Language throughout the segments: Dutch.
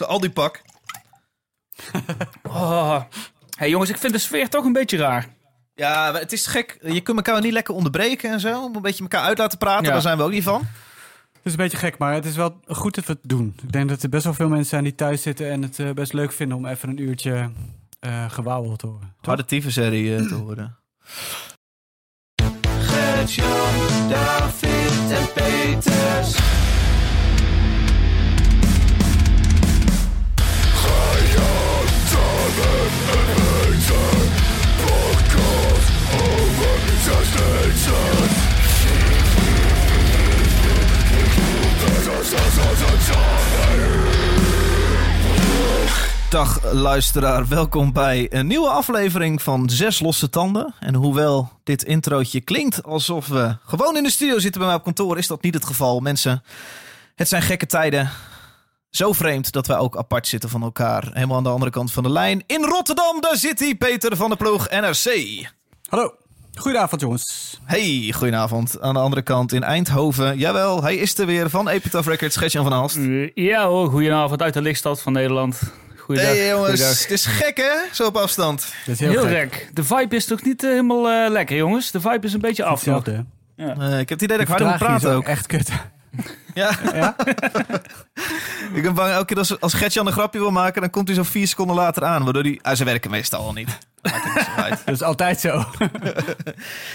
Zo al die pak. Oh. hey, jongens, ik vind de sfeer toch een beetje raar. Ja, het is gek. Je kunt elkaar niet lekker onderbreken en zo. Een beetje elkaar uit laten praten. Ja. Daar zijn we ook niet van. Het is een beetje gek, maar het is wel goed dat we het doen. Ik denk dat er best wel veel mensen zijn die thuis zitten en het eh, best leuk vinden om even een uurtje eh gewauwel te horen. Toch? Harde tyfusserie eh, te horen. Gert-Jan, David en Peters. Dag luisteraar, welkom bij een nieuwe aflevering van Zes Losse Tanden. En hoewel dit introotje klinkt alsof we gewoon in de studio zitten bij mij op kantoor, is dat niet het geval. Mensen, het zijn gekke tijden. Zo vreemd dat wij ook apart zitten van elkaar. Helemaal aan de andere kant van de lijn. In Rotterdam, daar zit hij, Peter van der Ploeg, NRC. Hallo, goedenavond jongens. Hey, goedenavond. Aan de andere kant in Eindhoven. Jawel, hij is er weer van Epitaph Records, Gertjan van. Eh, ja hoor, goedenavond uit de lichtstad van Nederland. Goeiedag. Hey jongens, goeiedag. het is gek hè, zo op afstand. Dat is heel, Heel gek. gek. De vibe is toch niet eh, helemaal eh, lekker, jongens? De vibe is een beetje af. Hetzelfde. hè? Eh, ik heb het idee dat ik harder moet praten ook. Echt kut. Ja. Ja? Ik ben bang, elke keer als, als Gertjan een grapje wil maken, dan komt hij zo vier seconden later aan. Waardoor hij... Ah, ze werken meestal al niet. Dat is altijd zo.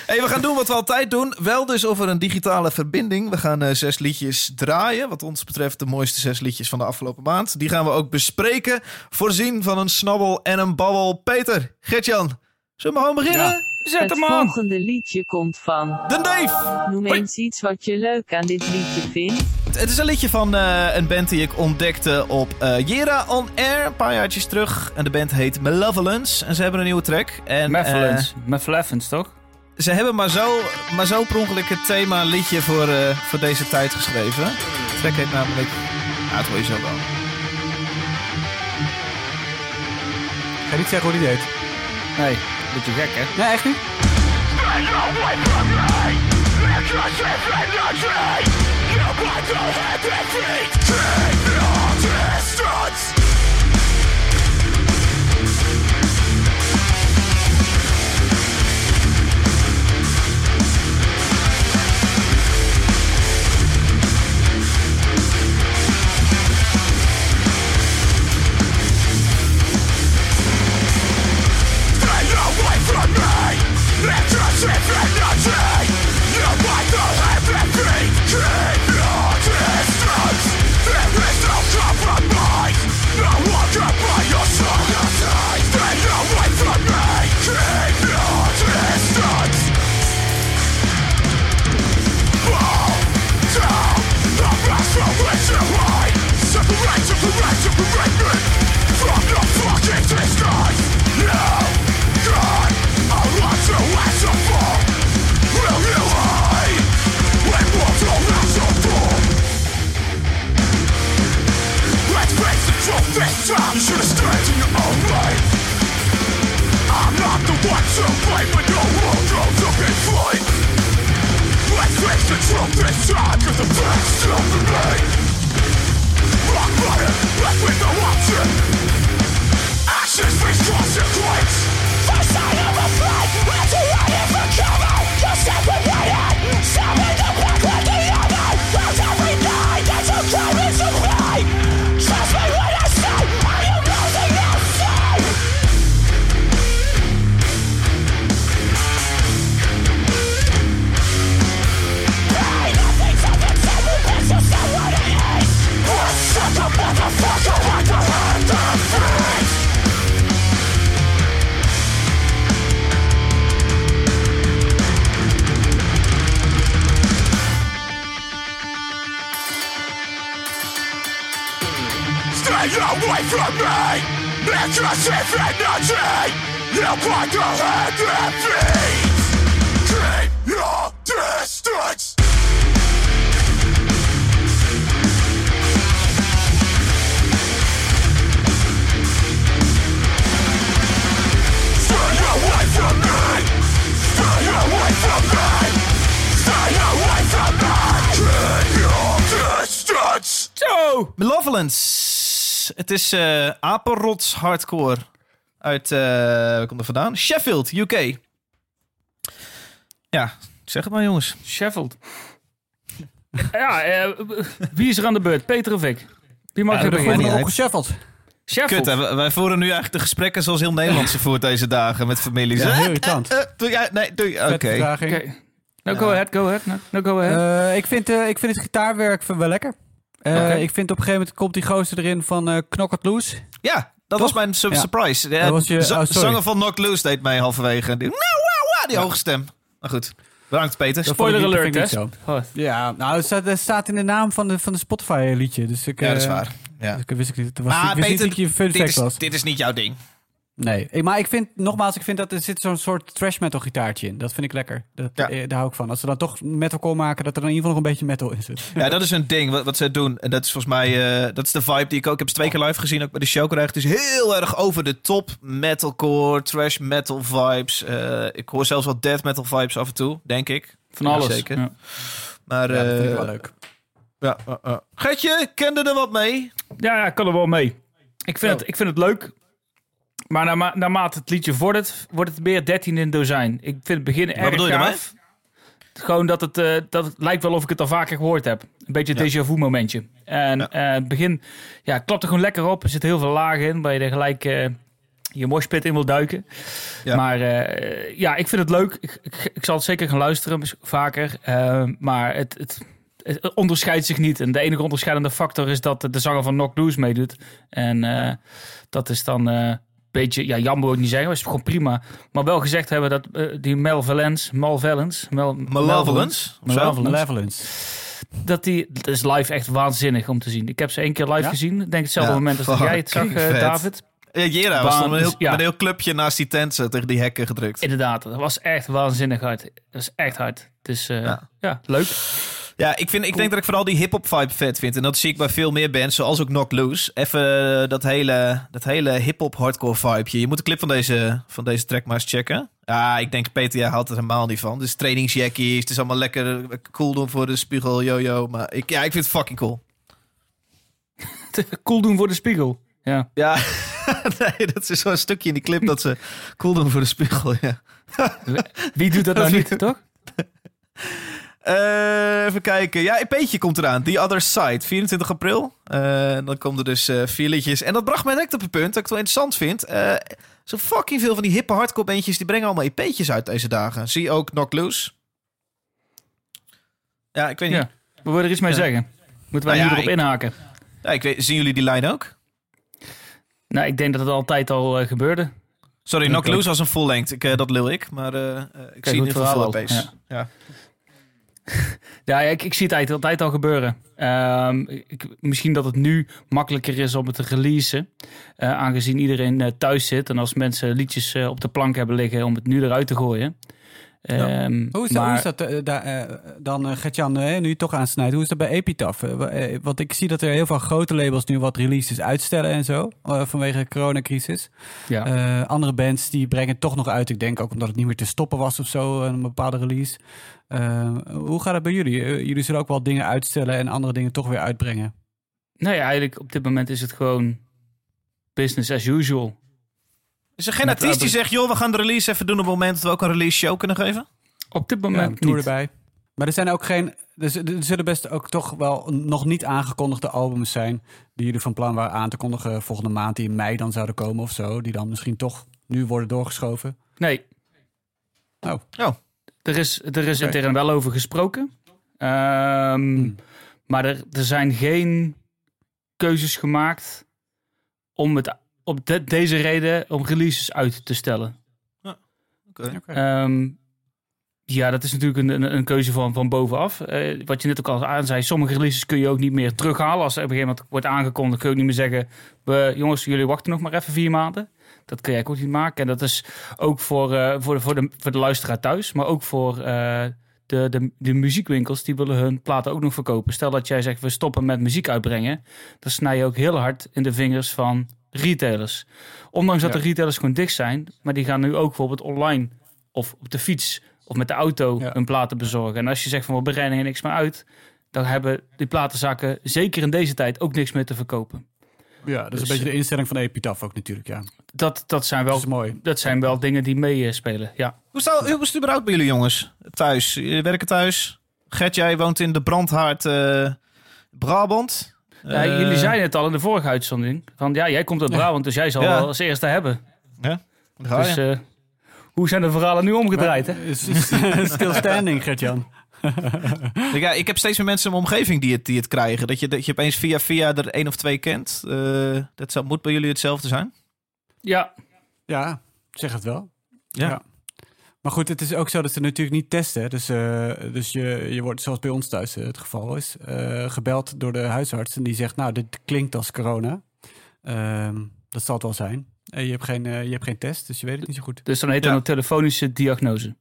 hey, we gaan doen wat we altijd doen. Wel dus over een digitale verbinding. We gaan eh, zes liedjes draaien. Wat ons betreft de mooiste zes liedjes van de afgelopen maand. Die gaan we ook bespreken. Voorzien van een snabbel en een babbel. Peter, Gertjan, zullen we gewoon beginnen? Zet Het hem aan! volgende liedje komt van. De Dave! Noem eens iets wat je leuk aan dit liedje vindt. Het is een liedje van eh, een band die ik ontdekte op eh Jera On Air een paar jaartjes terug. En de band heet Malevolence. En ze hebben een nieuwe track. En, Meffelens. Meffelens, toch? eh, ze hebben maar zo, maar zo per ongeluk het thema liedje voor, eh, voor deze tijd geschreven. De track heet namelijk... Nou, dat hoor je zo wel. Ga niet zeggen hoe die deed. Nee, beetje gek hè? Nee, echt niet? Yeah! the truth inside Cause the facts still remain. me Rock bottom, left with no option Ashes face consequence The sign of a fight, I'm too ready for cover You're separated, seven from me! Excessive energy! You want to hurt their feet! Keep your distance! Stay away from me! Stay away from me! Stay away from me! Keep your distance! Zo! Malevolence. Is. Het is eh Apenrots Hardcore uit, eh waar komt er vandaan? Sheffield, UK. Ja, zeg het maar jongens. Sheffield. ja, eh, wie is er aan de beurt? Peter of ik? Wie mag Ja, er beginnen? Gewoon opgeshuffeld. Sheffield. Kut, hè? Wij- voeren nu eigenlijk de gesprekken zoals heel Nederland ze voert deze dagen met families. Ja, heel irritant. doe jij? Nee, doe je. Oké. Vette vertraging. Oké. Nou, go ahead, go ahead. Nou, nou, go ahead. Eh, ik, vind, eh, ik vind het gitaarwerk wel lekker. Eh. Ik vind op een gegeven moment komt die gozer erin van eh Knock It Loose. Ja, dat Toch? was mijn su- Ja. surprise. De was je- za- oh, zanger van Knock Loose deed mij halverwege. Die, nou, wow, wow, die hoge stem. Maar goed, bedankt Peter. Dat Spoiler alert, hè? Oh, Ja, nou, het staat, het staat in de naam van de, van de Spotify liedje. Dus ik, Ja, dat is eh, waar. Ja. Dus ik wist ik niet. Het was, Maar ik wist Peter, niet dat je een fun dit fact is, was. dit is niet jouw ding. Nee, maar ik vind, nogmaals, ik vind dat er zit zo'n soort trash metal gitaartje in. Dat vind ik lekker. Dat, Ja. eh, daar hou ik van. Als ze dan toch metalcore maken, dat er dan in ieder geval nog een beetje metal in zit. Ja, dat is een ding wat, wat ze doen. En dat is volgens mij, eh, dat is de vibe die ik ook, ik heb ze twee keer live gezien, ook bij de show krijg. Het is heel erg over de top metalcore, trash metal vibes. Eh, ik hoor zelfs wel death metal vibes af en toe, denk ik. van Ja, alles. zeker. Ja. Maar, Ja, dat vind ik wel leuk. Ja, uh, uh. Getje, kende er wat mee? Ja, ja, ik kan er wel mee. Ik vind, Oh. het, ik vind het leuk. Maar naarma- naarmate het liedje vordert, wordt het meer 13 in een dozijn. Ik vind het begin erg bedoel je. Gewoon dat het, eh, dat het lijkt wel of ik het al vaker gehoord heb. Een beetje een Ja. déjà vu momentje. En Ja. eh, het begin ja, klapt er gewoon lekker op. Er zitten heel veel lagen in waar je er gelijk eh, je moshpit in wil duiken. Ja. Maar ja, ik vind het leuk. Ik, ik, ik zal het zeker gaan luisteren vaker. Maar het, het, het onderscheidt zich niet. En de enige onderscheidende factor is dat de zanger van Knock Loose meedoet. En dat is dan beetje, ja, jammer ik niet zeggen, maar is gewoon prima. Maar wel gezegd hebben dat eh, die Mel Valence, Mel Valence, Mel, Malevolence? dat die, dat is live echt waanzinnig om te zien. Ik heb ze één keer live Ja? gezien. Ik denk hetzelfde Ja, moment als dat jij het zag, eh. David. Ja, Jera was dan een heel, ja. een heel clubje naast die tent tegen die hekken gedrukt. Inderdaad, dat was echt waanzinnig hard. Dat is echt hard. Dus eh, Ja. ja. leuk. Ja, ik, vind, ik denk dat ik vooral die hip-hop vibe vet vind. En dat zie ik bij veel meer bands, zoals ook Knock Loose. Even eh, dat hele, dat hele hip-hop hardcore vibeje. Je moet de clip van deze, van deze track maar eens checken. Ja, ik denk Peter, jij houdt er helemaal niet van. Dus trainingsjackies, het is allemaal lekker eh, cool doen voor de spiegel, yo-yo. Maar ik, ja, ik vind het fucking cool. cool doen voor de spiegel. Ja. Ja, nee, dat is zo'n stukje in die clip dat ze cool doen voor de spiegel, ja. Wie doet dat nou niet, toch? Eh, even kijken. Ja, een beetje komt eraan. The Other Side, 24 april. Eh, dan komen er dus eh, vier liedjes. En dat bracht mij direct op het punt dat ik het wel interessant vind. Zo fucking veel van die hippe hardcore bandjes... die brengen allemaal EP'tjes uit deze dagen. Zie ook Knock Loose. Ja, ik weet niet. Ja. We willen er iets mee zeggen. Moeten wij Nou nu ja, erop ik- inhaken? Ja, ik weet, zien jullie die lijn ook? Nou, ik denk dat het altijd al gebeurde. Sorry, Knock. Loose was een full length. Ik, dat lul ik. Maar ik zie in goed ieder geval. EP's. Ja. Ja, ik, ik zie het altijd, altijd al gebeuren. Ehm, misschien dat het nu makkelijker is om het te releasen. eh, aangezien iedereen eh, thuis zit. En als mensen liedjes eh, op de plank hebben liggen om het nu eruit te gooien. Ehm, Hoe is dat, maar- hoe is dat eh, eh, dan, uh, Gertjan, eh, nu je het toch aansnijdt, hoe is dat bij Epitaph? Wa- want ik zie dat er heel veel grote labels nu wat releases uitstellen en zo, vanwege de coronacrisis. Ja. Andere bands die brengen toch nog uit, ik denk ook omdat het niet meer te stoppen was of zo, een bepaalde release. Hoe gaat het bij jullie? Jullie zullen ook wel dingen uitstellen en andere dingen toch weer uitbrengen. Nee, eigenlijk op dit moment is het gewoon business as usual. Is er geen Met artiest die zegt... joh, we gaan de release even doen op het moment... dat we ook een release show kunnen geven? Op dit Ja, moment tour niet. erbij. Maar er zijn ook geen. Er, er zullen best ook toch wel nog niet aangekondigde albums zijn. die jullie van plan waren aan te kondigen volgende maand, die in mei dan zouden komen of zo. Die dan misschien toch nu worden doorgeschoven. Nee. Oh. Oh. Er is, er is intern wel over gesproken. Ehm, Hmm. Maar er, er zijn geen keuzes gemaakt om het op de- deze reden om releases uit te stellen. Oké. Ehm, ja, dat is natuurlijk een, een, een keuze van, van bovenaf. Eh, wat je net ook al aan zei, sommige releases kun je ook niet meer terughalen. Als er op een gegeven moment wordt aangekondigd, kun je ook niet meer zeggen... We, jongens, jullie wachten nog maar even vier maanden. Dat kun jij ook niet maken. En dat is ook voor, eh, voor, de, voor, de, voor de luisteraar thuis, maar ook voor eh, de, de, de muziekwinkels. Die willen hun platen ook nog verkopen. Stel dat jij zegt, we stoppen met muziek uitbrengen. Dan snij je ook heel hard in de vingers van retailers. Ondanks dat Ja. de retailers gewoon dicht zijn, maar die gaan nu ook bijvoorbeeld online of op de fiets of met de auto Ja. hun platen bezorgen. En als je zegt van we brengen er niks meer uit, dan hebben die platenzakken zeker in deze tijd ook niks meer te verkopen. Ja, dat is Dus- een beetje de instelling van de epitaf ook natuurlijk, ja. Dat, dat, zijn Dat wel, is mooi. dat zijn wel dingen die meespelen, ja. Hoe, staan, hoe is het überhaupt bij jullie jongens? Thuis, jullie werken thuis. Gert, jij woont in de brandhaard eh, Brabant. Ja, Eh, jullie zeiden het al in de vorige uitzending. Van ja, jij komt uit Ja. Brabant, dus jij zal Ja. wel als eerste hebben. daar je. Dus eh, hoe zijn de verhalen nu omgedraaid? Hè? Still standing, Gert-Jan. Ja, ik heb steeds meer mensen in mijn omgeving die het, die het krijgen. Dat je, dat je opeens via via er één of twee kent. Eh, dat zou, moet bij jullie hetzelfde zijn? Ja, Ja, zeg het wel. Ja. Ja. Maar goed, het is ook zo dat ze natuurlijk niet testen. Dus, eh, dus je, je wordt, zoals bij ons thuis eh, het geval is, eh, gebeld door de huisarts. En die zegt, nou, dit klinkt als corona. Ehm, dat zal het wel zijn. En je hebt, geen, je hebt geen test, dus je weet het niet zo goed. dus dan heet Ja. dat een telefonische diagnose.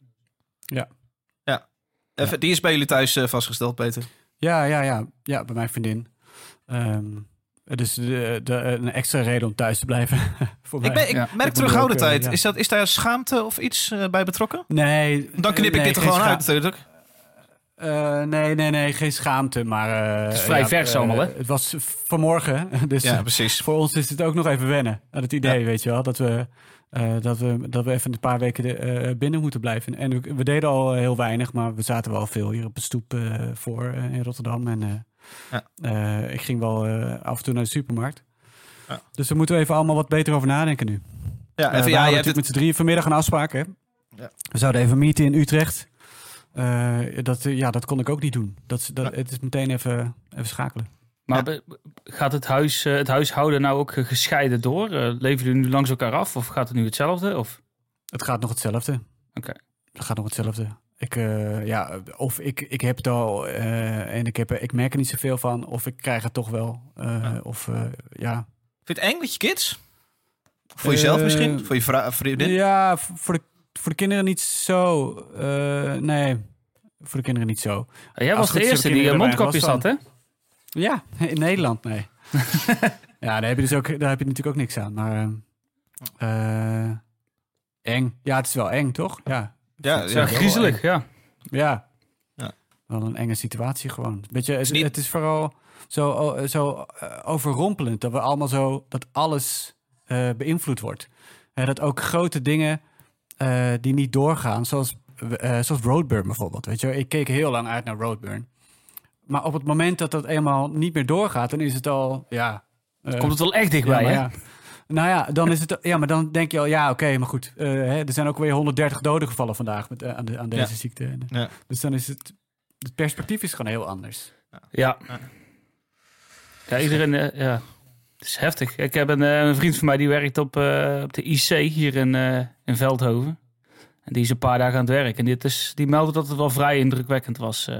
Even, die is bij jullie thuis vastgesteld, Peter. Ja, ja, ja. Ja, bij mijn vriendin. Ehm dus de, de, een extra reden om thuis te blijven. voor mij. Ik, ben, ik Ja. merk Ik terughoudendheid. eh, ja. is, dat, is daar schaamte of iets eh, bij betrokken? Nee. Dan knip ik nee, dit er gewoon uit natuurlijk. Eh, nee, nee, nee, geen schaamte, maar... eh, Het is vrij vers eh, allemaal, hè? Het was vanmorgen, dus Ja, eh, precies. voor ons is het ook nog even wennen aan het idee, weet je wel, dat we, eh, dat we, dat we even een paar weken de, eh, binnen moeten blijven. En we, we deden al heel weinig, maar we zaten wel veel hier op de stoep eh, voor eh, in Rotterdam. En eh, Ja. eh, ik ging wel eh, af en toe naar de supermarkt. Ja. Dus daar moeten we even allemaal wat beter over nadenken nu. Ja, Eh, even, we ja, hadden je hebt natuurlijk het, met z'n drieën vanmiddag een afspraak, hè? Ja. We zouden even meeten in Utrecht. Eh, dat, eh, ja, dat kon ik ook niet doen. Dat, dat, Ja. Het is meteen even, even schakelen. Maar Ja. gaat het, huis, eh, het huishouden nou ook eh, gescheiden door? Eh, leven jullie nu langs elkaar af of gaat het nu hetzelfde? Of? Het gaat nog hetzelfde. Oké. Het gaat nog hetzelfde. Ik, eh, ja, of ik, ik heb het al eh, en ik, heb, er- ik merk er niet zoveel van. Of ik krijg het toch wel. Eh, Ja. Of eh, ja. vind je het eng met je kids? Voor jezelf misschien? Voor je vrou- vriendin? Ja, voor de, voor de kinderen niet zo. Eh, nee, voor de kinderen niet zo. Jij Als was de eerste die een had, weinig hè? Ja, in Nederland, nee. ja, daar heb je dus ook, daar heb je natuurlijk ook niks aan. Maar eh, eh, eng. Ja, het is wel eng, toch? Ja. Ja, Ja, griezelig, ja. Ja. Ja. Wel een enge situatie gewoon. Weet je, het, is niet- het is vooral zo, zo eh, overrompelend dat we allemaal zo dat alles eh, beïnvloed wordt. Eh, dat ook grote dingen eh, die niet doorgaan, zoals, eh, zoals Roadburn bijvoorbeeld. Weet je, ik keek heel lang uit naar Roadburn. Maar op het moment dat dat eenmaal niet meer doorgaat, dan is het al, ja. eh, Komt het wel echt dichtbij, ja. Nou ja, dan is het. Ja, maar dan denk je al, ja, oké, maar goed. eh, hè, er zijn ook weer 130 doden gevallen vandaag met, eh, aan, de, aan deze Ja. ziekte. En, Ja. Dus dan is het. Het perspectief is gewoon heel anders. Ja. Ja, iedereen, eh, ja. Het is heftig. Ik heb een, een vriend van mij die werkt op, eh, op de IC hier in, eh, in Veldhoven. En die is een paar dagen aan het werk. En dit is, die meldde dat het wel vrij indrukwekkend was eh,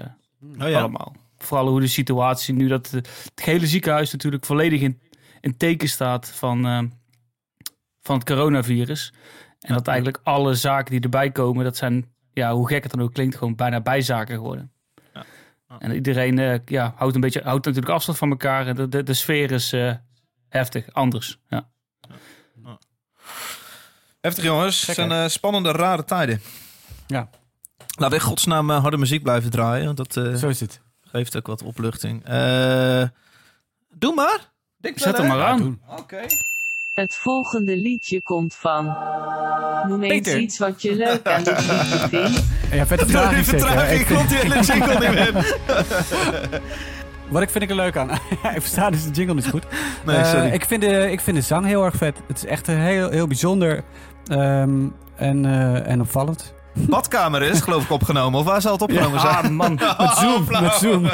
Oh ja. allemaal. Vooral hoe de situatie nu dat het hele ziekenhuis natuurlijk volledig in, in teken staat van, eh, van het coronavirus. En dat eigenlijk alle zaken die erbij komen, dat zijn, ja, hoe gek het dan ook klinkt, gewoon bijna bijzaken geworden. Ja. Ja. En iedereen eh, ja, houdt een beetje, houdt natuurlijk afstand van elkaar. En de, de, de sfeer is eh, heftig, anders. Ja. Heftig jongens, het zijn spannende, rare tijden. Ja. Laten we in godsnaam harde muziek blijven draaien. Want dat eh, Zo is het. geeft ook wat opluchting. Eh, doe maar. Dik Zet hem maar aan. Oké. Het volgende liedje komt van. Noem eens Peter. iets wat je leuk aan dit liedje vindt. Ja, vette Door vertraging vertraging Ik- komt die hele jingle niet meer. Wat ik vind ik er leuk aan. ik versta dus de jingle niet goed. Nee, Eh, sorry. ik, vind de, ik vind de zang heel erg vet. Het is echt een heel, heel bijzonder ehm, en, eh, en opvallend. Badkamer is geloof ik opgenomen. Of waar zal het opgenomen zijn? Ah, man. Met Zoom, met Zoom.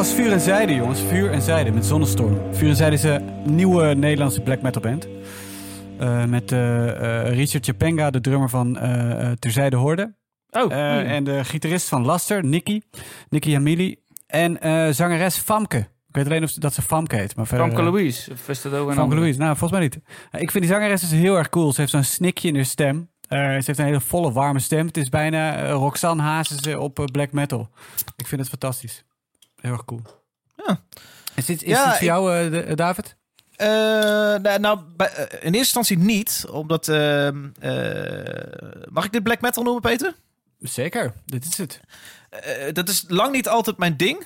Was Vuur en Zijde, jongens. Vuur en Zijde met Zonnestorm. Vuur en Zijde is een nieuwe Nederlandse black metal band. Eh, met eh, eh, Richard Chapenga, de drummer van Terzijde Hoorde. Oh, Eh, En de gitarist van Laster, Nicky. Nicky Hamili. En zangeres Famke. Ik weet alleen of dat ze Famke heet. Maar verder, Famke Louise. Of is dat ook een Famke? Louise. Nou, volgens mij niet. Ik vind die zangeres dus heel erg cool. Ze heeft zo'n snikje in haar stem. Ze heeft een hele volle, warme stem. Het is bijna Roxanne Hazes op black metal. Ik vind het fantastisch. Heel erg cool. Ja. Is dit, is Ja, dit voor jou, eh, eh, David? Eh, nou, nou, bij- in eerste instantie niet, omdat... ehm, eh, mag ik dit black metal noemen, Peter? Zeker, dit is het. Dat is lang niet altijd mijn ding.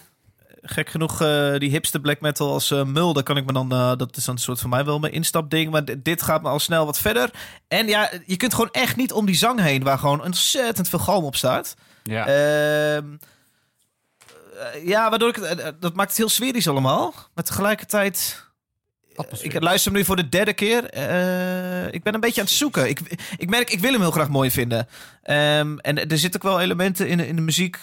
Gek genoeg, die hipste black metal als Mul, daar kan ik me dan, dat is dan een soort van mij wel mijn instapding. Maar dit gaat me al snel wat verder. En ja, je kunt gewoon echt niet om die zang heen, waar gewoon ontzettend veel galm op staat. Ja. Eh, ja, waardoor ik het, eh, dat maakt het heel sferisch allemaal. Maar tegelijkertijd, ik luister hem nu voor de derde keer. Eh, ik ben een beetje aan het zoeken. Ik, ik merk, ik wil hem heel graag mooi vinden. Ehm, en er zitten ook wel elementen in, in de muziek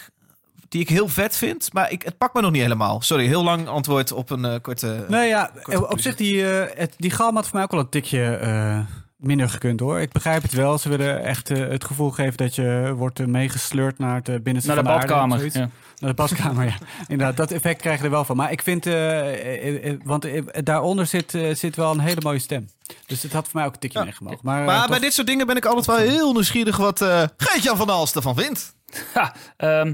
die ik heel vet vind. Maar ik, het pakt me nog niet helemaal. Sorry, heel lang antwoord op een eh, korte... Nee, ja, korte op zich, die, eh, het, die galm had voor mij ook wel een tikje eh, minder gekund hoor. Ik begrijp het wel. Ze willen echt eh, het gevoel geven dat je wordt eh, meegesleurd naar het eh, binnenste Naar de van aarde of badkamer. zoiets. Ja. Naar de badkamer, ja. Inderdaad, dat effect krijg je er wel van. Maar ik vind, eh, want daaronder zit, zit wel een hele mooie stem. Dus het had voor mij ook een tikje Ja. meegemogen. Maar, maar toch- bij dit soort dingen ben ik altijd wel heel nieuwsgierig wat eh Geert-Jan van Alst ervan vindt. Ha, ehm,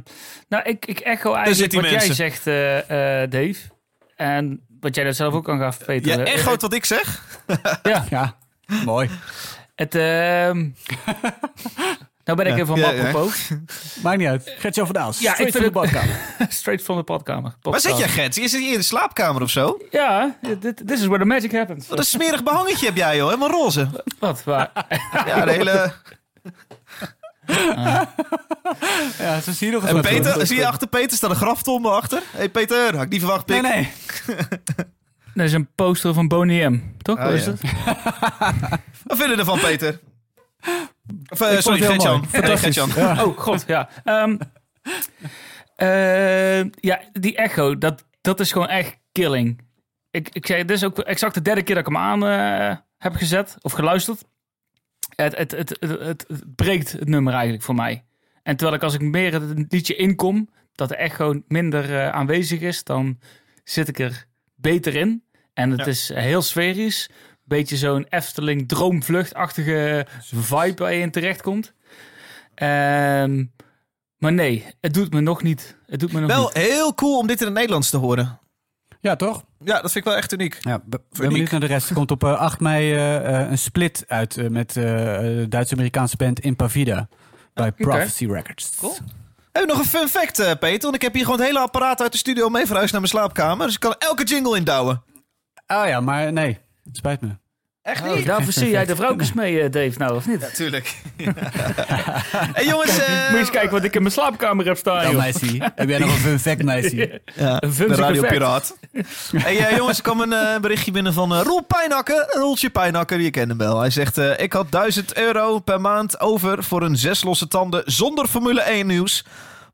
nou, ik, ik echo eigenlijk wat jij zegt, Dave. En wat jij dat zelf ook aan gaf, Peter. Ja, Eh, echoot wat ik zeg. Ja, Ja, mooi. het... ehm nou ben ik Ja, even van ja, ja. apropos. Maakt niet uit. Gertjan van Daals. Ja, ik straight vind from het- the badkamer. Straight from de badkamer. Waar zit jij, Gert? Je zit hier in de slaapkamer of zo? Ja, dit this is where the magic happens. Wat een smerig behangetje heb jij, joh. Helemaal roze. Wat? Waar? Ja, de hele... Ja, zo zie je nog eens En Peter, doen. zie je achter Peter staat een graftombe achter? Hé hey Peter, had ik niet verwacht, Nee, pik. nee. Dat is een poster van Boney M. Toch? Oh, is het? Wat vinden we ervan, Peter? Of, Ik vond sorry, Gert-Jan. Fantastisch. Ja. Oh, god, ja. Ehm, eh, ja, die echo, dat, dat is gewoon echt killing. Ik, ik zei, dit is ook exact de derde keer dat ik hem aan eh, heb gezet of geluisterd. Het, het, het, het, het, het breekt het nummer eigenlijk voor mij. En terwijl ik als ik meer het liedje inkom, dat de echo minder eh, aanwezig is, dan zit ik er beter in. En het Ja. is heel sferisch. Beetje zo'n Efteling droomvluchtachtige vibe waar je in terechtkomt. Ehm maar nee, het doet me nog niet. Het doet me nog Wel niet. heel cool om dit in het Nederlands te horen. Ja, toch? Ja, dat vind ik wel echt uniek. Ja, ben benieuwd naar de rest. Er komt op eh, 8 mei eh, eh, een split uit eh, met eh, de Duits-Amerikaanse band Impavida. Bij Prophecy Records. Cool. Heb ik nog een fun fact, eh, Peter? Want ik heb hier gewoon het hele apparaat uit de studio mee verhuisd naar mijn slaapkamer. Dus ik kan elke jingle indouwen. Oh ja, maar nee. Het spijt me. Echt Oh, niet? daarvoor zie jij de vrouwtjes mee, eh, Dave, nou of niet? Natuurlijk. hey jongens, eh, Moet je eens kijken wat ik in mijn slaapkamer heb staan, Ja, joh. meisje. Heb jij nog een fun fact, meisje? ja, Een de vunzige radiopiraat. hey eh, jongens, er kwam een eh, berichtje binnen van eh Roel Pijnakker. Roeltje Pijnakker, je kent hem wel. Hij zegt, eh, ik had 1000 euro per maand over voor een zes losse tanden zonder Formule 1 nieuws.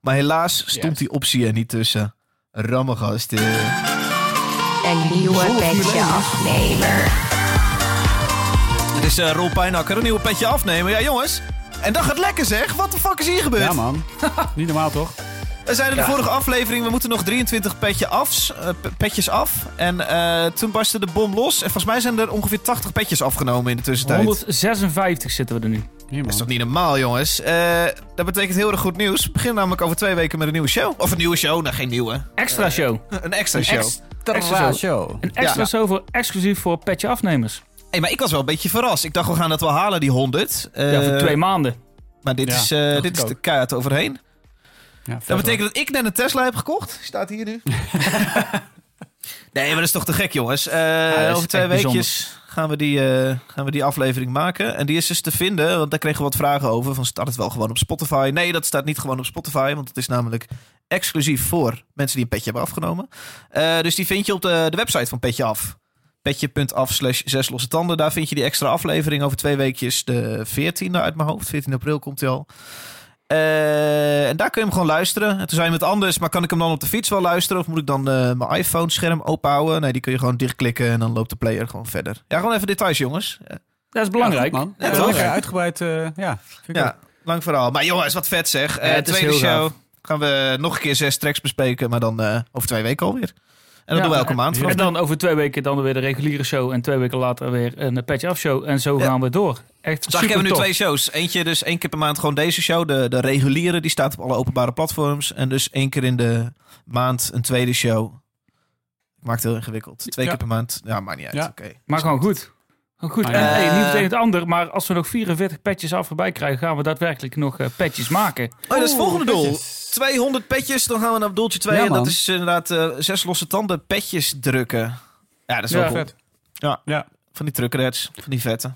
Maar helaas stond die optie er niet tussen. Rammegasten. Een nieuwe petje afnemer. Het is eh Roel Pijnakker, een nieuwe petje afnemen. Ja jongens, en dat gaat lekker zeg. Wat de fuck is hier gebeurd? Ja, man. Niet normaal, toch? We zeiden in de vorige aflevering, we moeten nog 23 petje afs, eh, petjes af. En eh, toen barstte de bom los. En volgens mij zijn er ongeveer 80 petjes afgenomen in de tussentijd. 156 zitten we er nu. Hier, Dat is toch niet normaal, jongens? Eh, dat betekent heel erg goed nieuws. We beginnen namelijk over twee weken met een nieuwe show. Of een nieuwe show, nou geen nieuwe. Extra show. Een extra show. Extra show. Een extra Ja. show voor exclusief voor petje afnemers. hey, maar ik was wel een beetje verrast. Ik dacht, we gaan het wel halen, die 100. Eh, ja, voor twee maanden. Maar dit Ja, is, eh, dit is de keihard overheen. Ja, Dat betekent dat ik net een Tesla heb gekocht. Staat hier nu. nee, maar dat is toch te gek, jongens. Eh, dat over twee weekjes gaan we, die, eh, gaan we die aflevering maken. En die is dus te vinden, want daar kregen we wat vragen over. Van staat het wel gewoon op Spotify? Nee, dat staat niet gewoon op Spotify. Want het is namelijk exclusief voor mensen die een petje hebben afgenomen. Eh, dus die vind je op de, de website van Petje Af. Petje.af slash zes losse tanden. Daar vind je die extra aflevering over twee weekjes. De 14e uit mijn hoofd. 14 april komt hij al. Eh, en daar kun je hem gewoon luisteren. En toen zei iemand anders, maar kan ik hem dan op de fiets wel luisteren? Of moet ik dan eh, mijn iPhone-scherm openhouden? Nee, die kun je gewoon dichtklikken en dan loopt de player gewoon verder. Ja, gewoon even details, jongens. Dat is belangrijk. Ja, goed, man. Ja, Ja, toch? lekker uitgebreid. eh, ja, vind ik ja, lang verhaal. Maar jongens, wat vet zeg. Eh, Ja, het is tweede heel show gaaf. Gaan we nog een keer zes tracks bespreken, maar dan eh, over twee weken alweer. En dat Ja, doen we elke en- maand. En dan over twee weken dan weer de reguliere show. En twee weken later weer een patch af show. En zo Ja. gaan we door. Echt Dus eigenlijk hebben we nu twee shows. Eentje dus één keer per maand gewoon deze show. De, de reguliere, die staat op alle openbare platforms. En dus één keer in de maand een tweede show. Ik maak het heel ingewikkeld. Twee Ja. keer per maand. Ja, maakt niet uit. Ja. Oké. Maar gewoon goed. Gewoon goed. En hey, niet Eh. tegen het ander, maar als we nog 44 patches af voorbij krijgen, gaan we daadwerkelijk nog eh, patches maken. Oh, dat is het volgende doel. 200 petjes, dan gaan we naar doeltje 2. Ja, en dat is inderdaad eh, zes losse tanden petjes drukken. Ja, dat is Ja, wel cool. vet. Ja. Ja. Van die truckerheads, van die vette.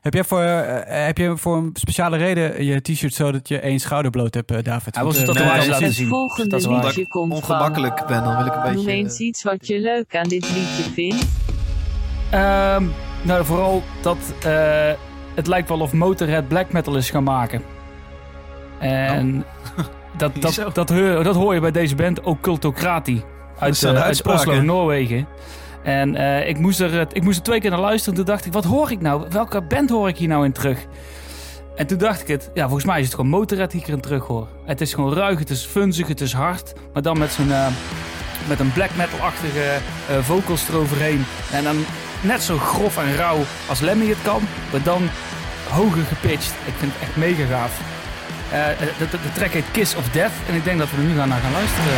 Heb jij voor, eh, heb je voor een speciale reden je t-shirt zo dat je één schouder bloot hebt, eh, David? Hij was eh, tatoeage laten Het zien. volgende Dat liedje komt van... Ongemakkelijk ben, dan wil ik een beetje... Noem eens iets wat je leuk aan dit liedje vindt. Ehm, nou, vooral dat eh, het lijkt wel of Motorhead black metal is gaan maken. En dat, dat, dat, hoor, dat hoor je bij deze band, Occultocrati. Uit, eh, uit. Oslo, Noorwegen. En eh, ik, moest er, ik moest er twee keer naar luisteren. Toen dacht ik, wat hoor ik nou? Welke band hoor ik hier nou in terug? En toen dacht ik het, ja, volgens mij is het gewoon Motorhead die ik erin terug hoor. Het is gewoon ruig, het is funzig, het is hard. Maar dan met zo'n... eh, met een black metal-achtige eh, vocals eroverheen. En dan net zo grof en rauw als Lemmy het kan, maar dan hoger gepitcht. Ik vind het echt mega gaaf. Eh, de, de, track heet Kiss of Death en ik denk dat we er nu gaan naar gaan luisteren.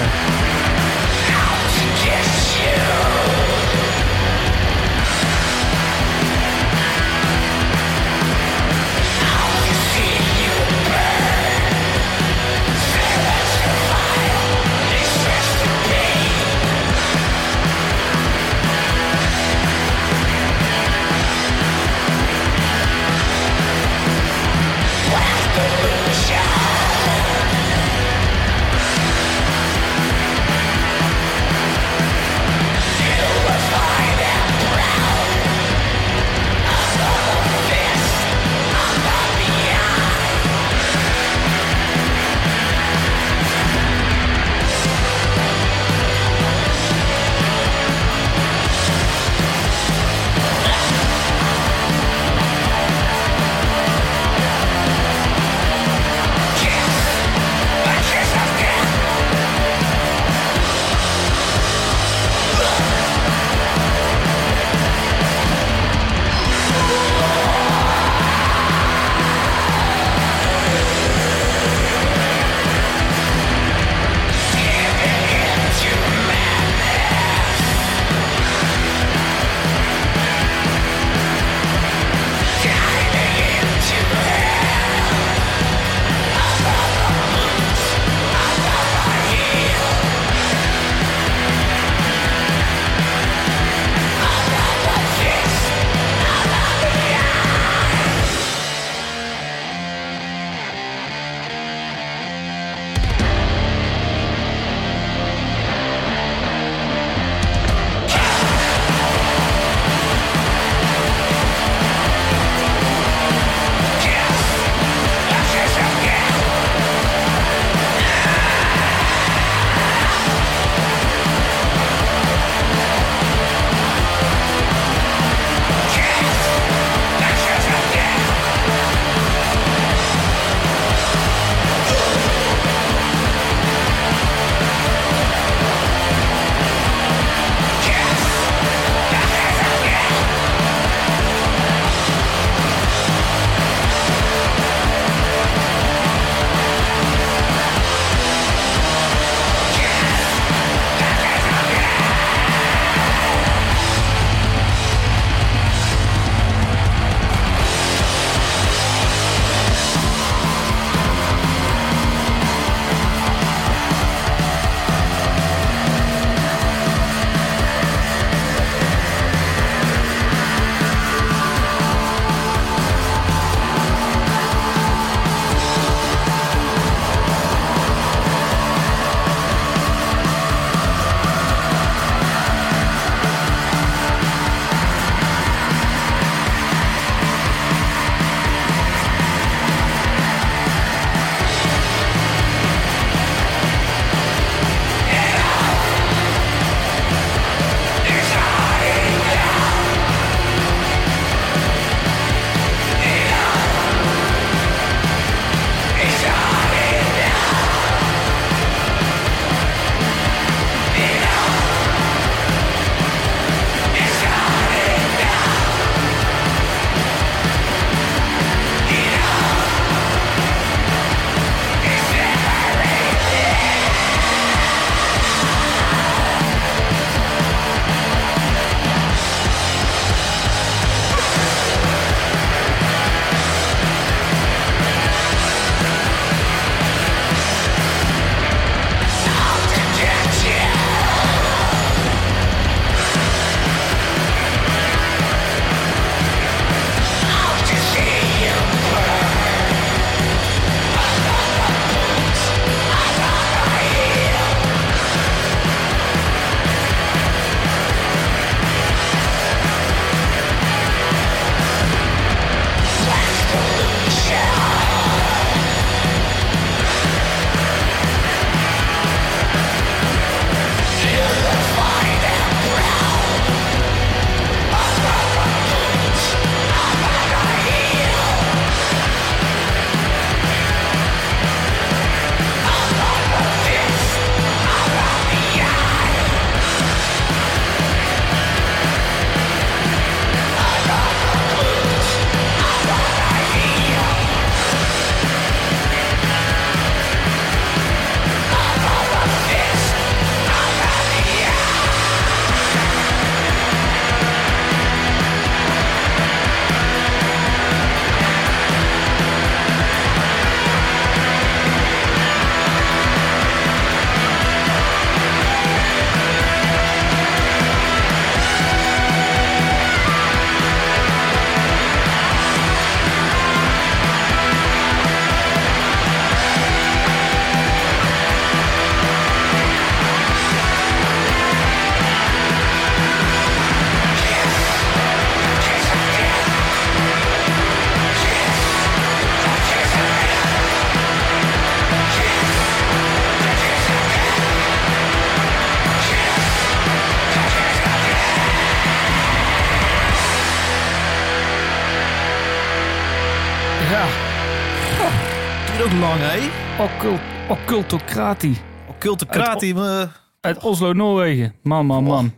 Occult, occultocratie. Occulte krati. me- Uit Oslo, Noorwegen. Man, man, man.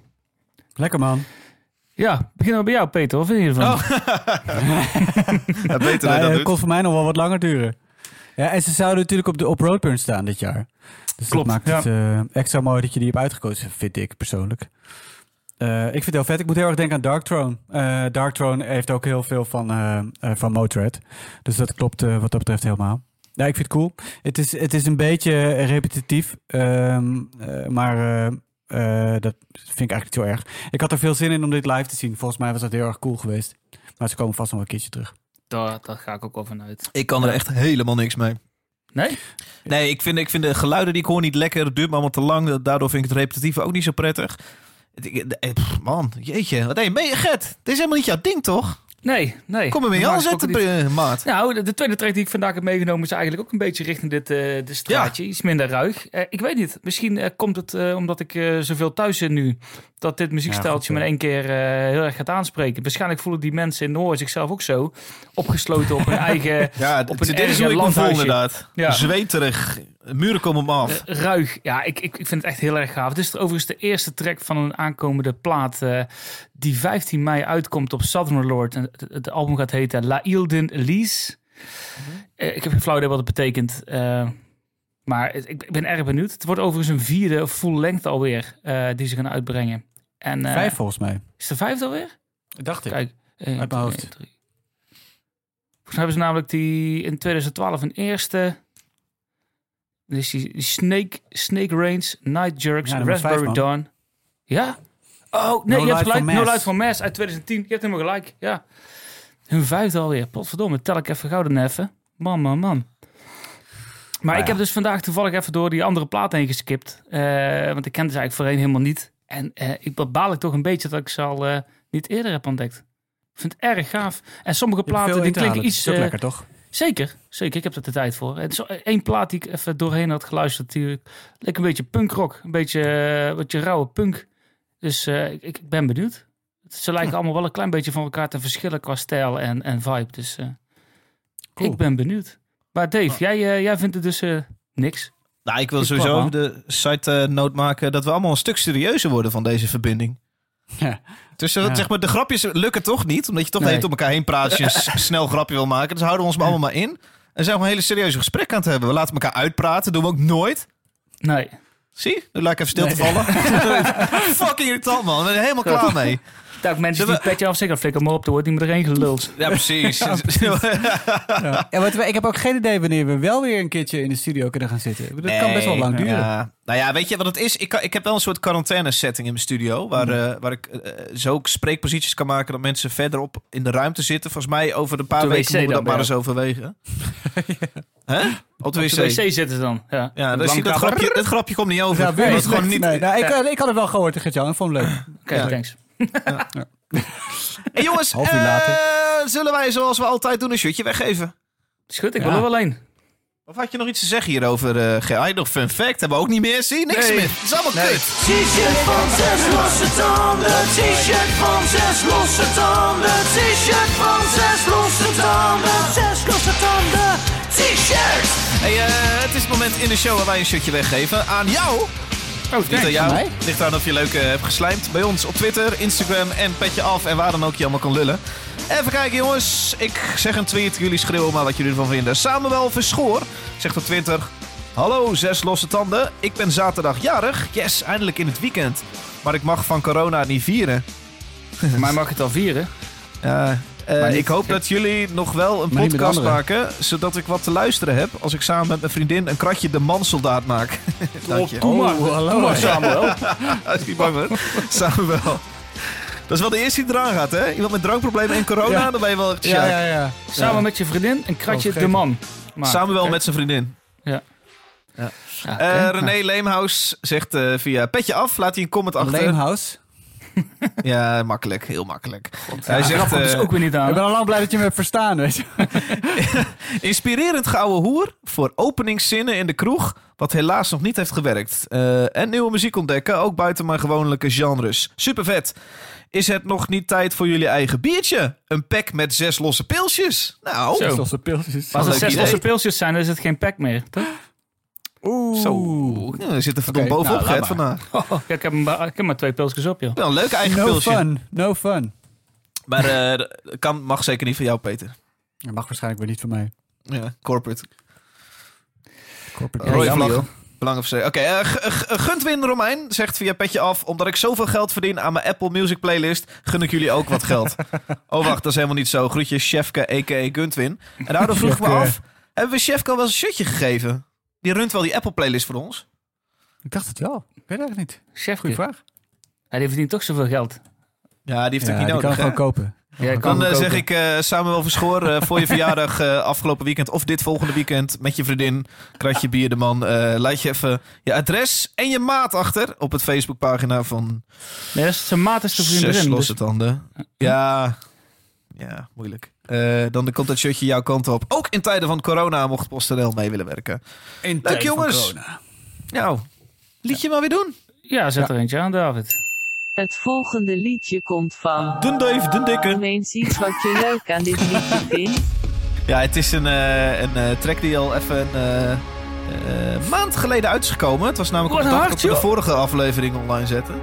Lekker man. Ja, beginnen we bij jou, Peter. Wat vind je ervan? Oh. Ja, beter Nou, dan het doet. kon voor mij nog wel wat langer duren. Ja, en ze zouden natuurlijk op, de, op Roadburn staan dit jaar. Dus Klopt, dat maakt het eh, extra mooi dat je die hebt uitgekozen, vind ik persoonlijk. Eh, ik vind het heel vet. Ik moet heel erg denken aan Dark Throne. Eh, Dark Throne heeft ook heel veel van, eh eh, van Motörhead. Dus dat klopt eh, wat dat betreft helemaal. Ja, ik vind het cool. Het is, het is een beetje repetitief. ehm, eh, maar eh, eh, dat vind ik eigenlijk niet zo erg. Ik had er veel zin in om dit live te zien. Volgens mij was dat heel erg cool geweest. Maar ze komen vast nog een keertje terug. Daar, daar ga ik ook wel vanuit. Ik kan er echt helemaal niks mee. Nee? Nee, ik vind, ik vind de geluiden die ik hoor niet lekker. Het duurt me allemaal te lang. Daardoor vind ik het repetitieve ook niet zo prettig. Eh, Man, jeetje. Wat nee, ben je Gert? Dit is helemaal niet jouw ding, toch? Nee, nee. Kom er mee aan zetten, eh, maat. Nou, de, de tweede track die ik vandaag heb meegenomen is eigenlijk ook een beetje richting dit eh straatje. Iets minder ruig. Eh, ik weet niet. Misschien komt het omdat ik zoveel thuis zit nu. Dat dit muziekstijltje Ja, me in één keer eh, heel erg gaat aanspreken. Waarschijnlijk voelen die mensen in Noord zichzelf ook zo. Opgesloten op hun eigen Ja, op een dit is hoe ik me voel inderdaad. Ja. Zweterig. Muren komen me af. Eh, ruig. Ja, ik, ik, ik vind het echt heel erg gaaf. Het is overigens de eerste track van een aankomende plaat eh, die 15 mei uitkomt op Southern Lord. En het, het album gaat heten La Ilden Elise. Eh, ik heb geen flauw idee wat het betekent. Maar het- ik ben erg benieuwd. Het wordt overigens een vierde full length alweer eh, die ze gaan uitbrengen. En, eh, Vijf volgens mij. Is de vijfde alweer? Dacht ik. Kijk, één, Uit mijn twee, hoofd. drie. Volgens mij hebben ze namelijk die in 2012 een eerste. Dus die, die Snake, Snake Rains, Night Jerks, Ja, Raspberry vijf. Dawn. Ja? Oh, nee, No je hebt gelijk. No. Light for Mass uit 2010. Je hebt helemaal gelijk, ja. Hun vijfde alweer. Potverdomme, tel ik even gouden even. Man, man, man. Maar Nou ik heb dus vandaag toevallig even door die andere plaat heen geskipt. Eh, want ik kende ze eigenlijk voorheen helemaal niet. En eh, ik baal ik toch een beetje dat ik ze al eh, niet eerder heb ontdekt. Ik vind het erg gaaf. En sommige platen die klinken iets... eh, lekker, toch? Zeker, zeker. Ik heb er de tijd voor. Het is één plaat die ik even doorheen had geluisterd. Die leek een beetje punkrock. Een beetje, beetje rauwe punk. Dus ik, ik ben benieuwd. Ze lijken allemaal wel een klein beetje van elkaar te verschillen qua stijl en, en vibe. Dus Cool. ik ben benieuwd. Maar Dave, jij, eh, jij vindt het dus eh, niks? Nou, ik wil Ik sowieso de site eh, noot maken dat we allemaal een stuk serieuzer worden van deze verbinding. Ja. Dus Ja. zeg maar, de grapjes lukken toch niet, omdat je toch Nee. om elkaar heen praat als je een snel grapje wil maken. Dus houden we ons maar allemaal maar in. En zijn we een hele serieuze gesprek aan het hebben. We laten elkaar uitpraten, doen we ook nooit. Nee. Zie, nu laat ik even stil te vallen. Fucking irritant man, ben er helemaal klaar mee. Dat mensen die petje afzeggen, flikker maar op, er wordt niet meer geluld. Ja, precies. Ja, want we- ik heb ook geen idee wanneer we wel weer een keertje in de studio kunnen gaan zitten. Dat kan best wel lang duren. Ja. Nou ja, weet je wat het is? Ik, kan, ik heb wel een soort quarantaine setting in mijn studio. Waar, Hmm. eh, waar ik eh, zo ook spreekposities kan maken dat mensen verderop in de ruimte zitten. Volgens mij over een paar de weken moeten we dat maar eens overwegen. Hè? Op de Op wc. de wc zitten ze dan. Ja, Ja, dus dat, grapje, dat grapje komt niet over. Ja, Ja, gewoon niet... Nee, nou, ik, eh, ik had het wel gehoord, Gert-Jan. Ik vond het leuk. Oké, Ja. thanks. Hey, jongens, Half uur eh, later. zullen wij zoals we altijd doen een shirtje weggeven? Is goed, ik Ja. wil er wel een. Of had je nog iets te zeggen hierover? eh je nog fun fact? Hebben we ook niet meer? Zie, niks Nee. meer. Het is allemaal kut. T-shirt van zes losse tanden. T-shirt van zes losse tanden. T-shirt van zes losse tanden. Zes losse tanden. T-shirt. Hey, eh, het is het moment in de show waar wij een shirtje weggeven aan jou. Oh, Niet aan jou. mij? Ligt aan of je leuk eh, hebt geslijmd. Bij ons op Twitter, Instagram en Petje Af. En waar dan ook je allemaal kan lullen. Even kijken jongens. Ik zeg een tweet. Jullie schreeuwen maar wat jullie ervan vinden. Samuel Verschoor zegt op Twitter. Hallo zes losse tanden. Ik ben zaterdag jarig. Yes, eindelijk in het weekend. Maar ik mag van corona niet vieren. Maar mag het al vieren? Ja, eh, Maar niet- ik hoop dat jullie nog wel een Maar podcast maken. Zodat ik wat te luisteren heb. Als ik samen met mijn vriendin een kratje de mansoldaat maak. Dank je. Doe maar, Oh, hallo. maar Samuel. Als je niet bang. Samuel. Dat is wel de eerste die eraan gaat, hè? Iemand met drankproblemen en corona, Ja. dan ben je wel echt Ja, ja, ja. Samen met je vriendin een kratje Oh, de man. Maar, Samuel oké. met zijn vriendin. Ja, Eh oké. René Leemhaus zegt eh, via Petje Af, laat hij een comment achter. Leemhouse. Ja, makkelijk. Heel makkelijk. Hij Ja, zegt, eh, ook weer niet aan. Ik ben al lang blij dat je me hebt verstaan, weet je. Inspirerend gouden hoer voor openingszinnen in de kroeg, wat helaas nog niet heeft gewerkt. Eh, en nieuwe muziek ontdekken, ook buiten mijn gewone genres. Super vet. Is het nog niet tijd voor jullie eigen biertje? Een pack met zes losse pilsjes? Nou, Zo. Pilsjes. Maar als er zes idee. losse pilsjes zijn, dan is het geen pack meer. Toch? Oeh. zo. Ja, er zit er verdomd Oké, bovenop nou, Gert vandaag. Oh, ja, ik, heb maar, ik heb maar twee pilsjes op, joh. Wel een leuk eigen No pilsje. fun. No fun. Maar eh, dat kan, mag zeker niet van jou, Peter. Dat mag waarschijnlijk weer niet van mij. Ja, corporate. Corporate jammer, Vlag. Belangen voor Oké, eh, Guntwin Romein zegt via Petje Af... omdat ik zoveel geld verdien aan mijn Apple Music playlist... gun ik jullie ook wat geld. oh, wacht, dat is helemaal niet zo. Groetjes, Chefke, a.k.a. Guntwin. En daardoor vroeg ik me af... hebben we Chefke al wel eens een shirtje gegeven? Die runt wel die Apple playlist voor ons. Ik dacht het wel. Ik weet het eigenlijk niet. Chef, Goeie vraag. ja, die verdient toch zoveel geld. Ja, die heeft Ja, het niet die nodig, kan hè? gewoon kopen. Ja, kan Dan eh, kopen. zeg ik eh Samuel Verschoor eh, voor je verjaardag eh, afgelopen weekend of dit volgende weekend met je vriendin, kratje bier de man. eh laat je even je adres en je maat achter op het Facebookpagina van Nee, dat is, zijn maat is de Zes vriendin. losse Dus, tanden. Ja, ja, moeilijk. Eh, dan komt dat shirtje jouw kant op. Ook in tijden van corona mocht PostNL mee willen werken. In Leuk, jongens. Nou, liedje maar weer doen. ja, zet er eentje aan, David. Het volgende liedje komt van. Dun Dave, dun dikke. Noem eens iets wat je leuk aan dit liedje vindt. Ja, het is een, eh, een eh, track die al even een eh, eh, maand geleden uit is gekomen. Het was namelijk op de dag hard, dat we de joh. vorige aflevering online zetten.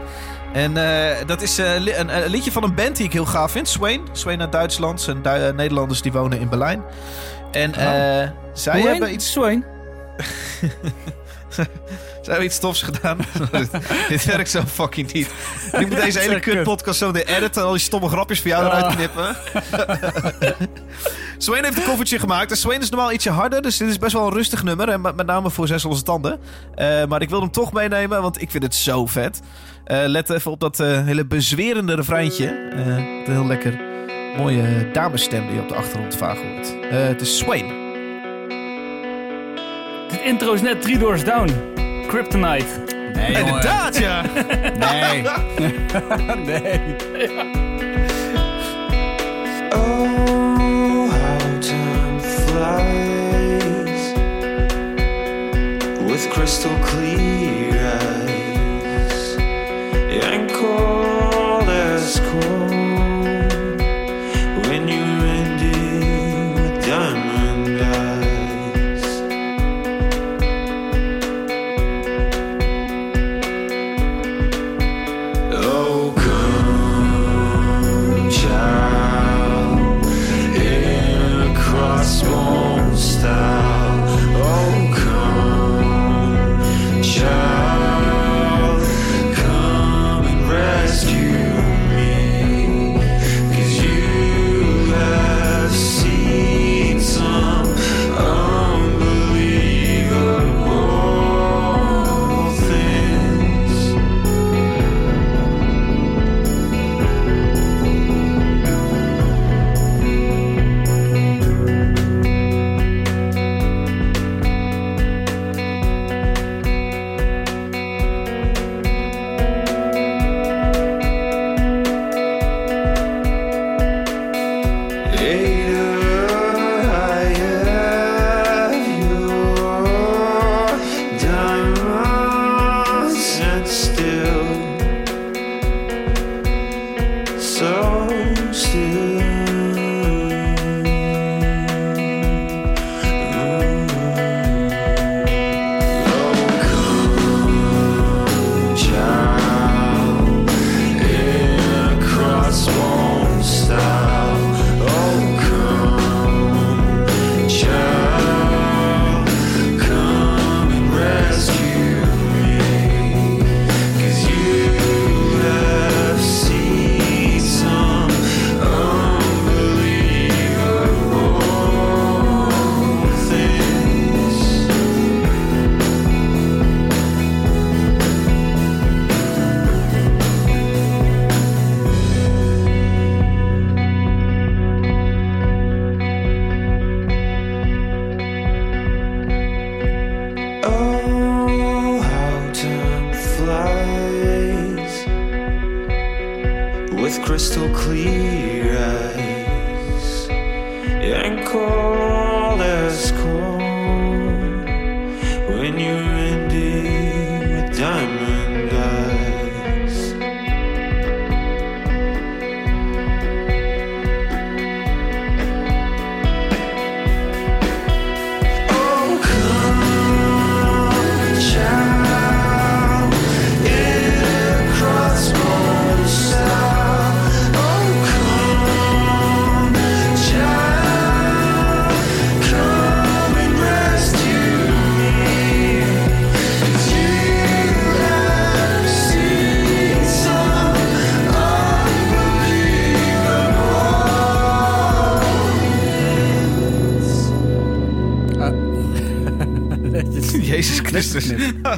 En eh, dat is eh, li- een, een liedje van een band die ik heel gaaf vind. Swain. Swain uit Duitsland. Zijn Du- eh, Nederlanders die wonen in Berlijn. En eh, zij hebben iets Swain. Ze hebben iets tofs gedaan. dit, werkt zo fucking niet. Ik moet deze hele kut podcast zo weer editen en al die stomme grapjes voor jou eruit knippen. Swain heeft een koffertje gemaakt. En Swain is normaal ietsje harder, dus dit is best wel een rustig nummer. En met met name voor zes losse tanden. Eh, maar ik wil hem toch meenemen, want ik vind het zo vet. Eh, let even op dat eh, hele bezwerende refreintje. Eh, een heel lekker mooie damesstem die je op de achtergrond vaag hoort. Eh, het is Swain. Dit intro is net Three Doors Down. Kryptonite. Nee, jongen. Inderdaad, ja! Nee. nee. Oh, how time flies with crystal clear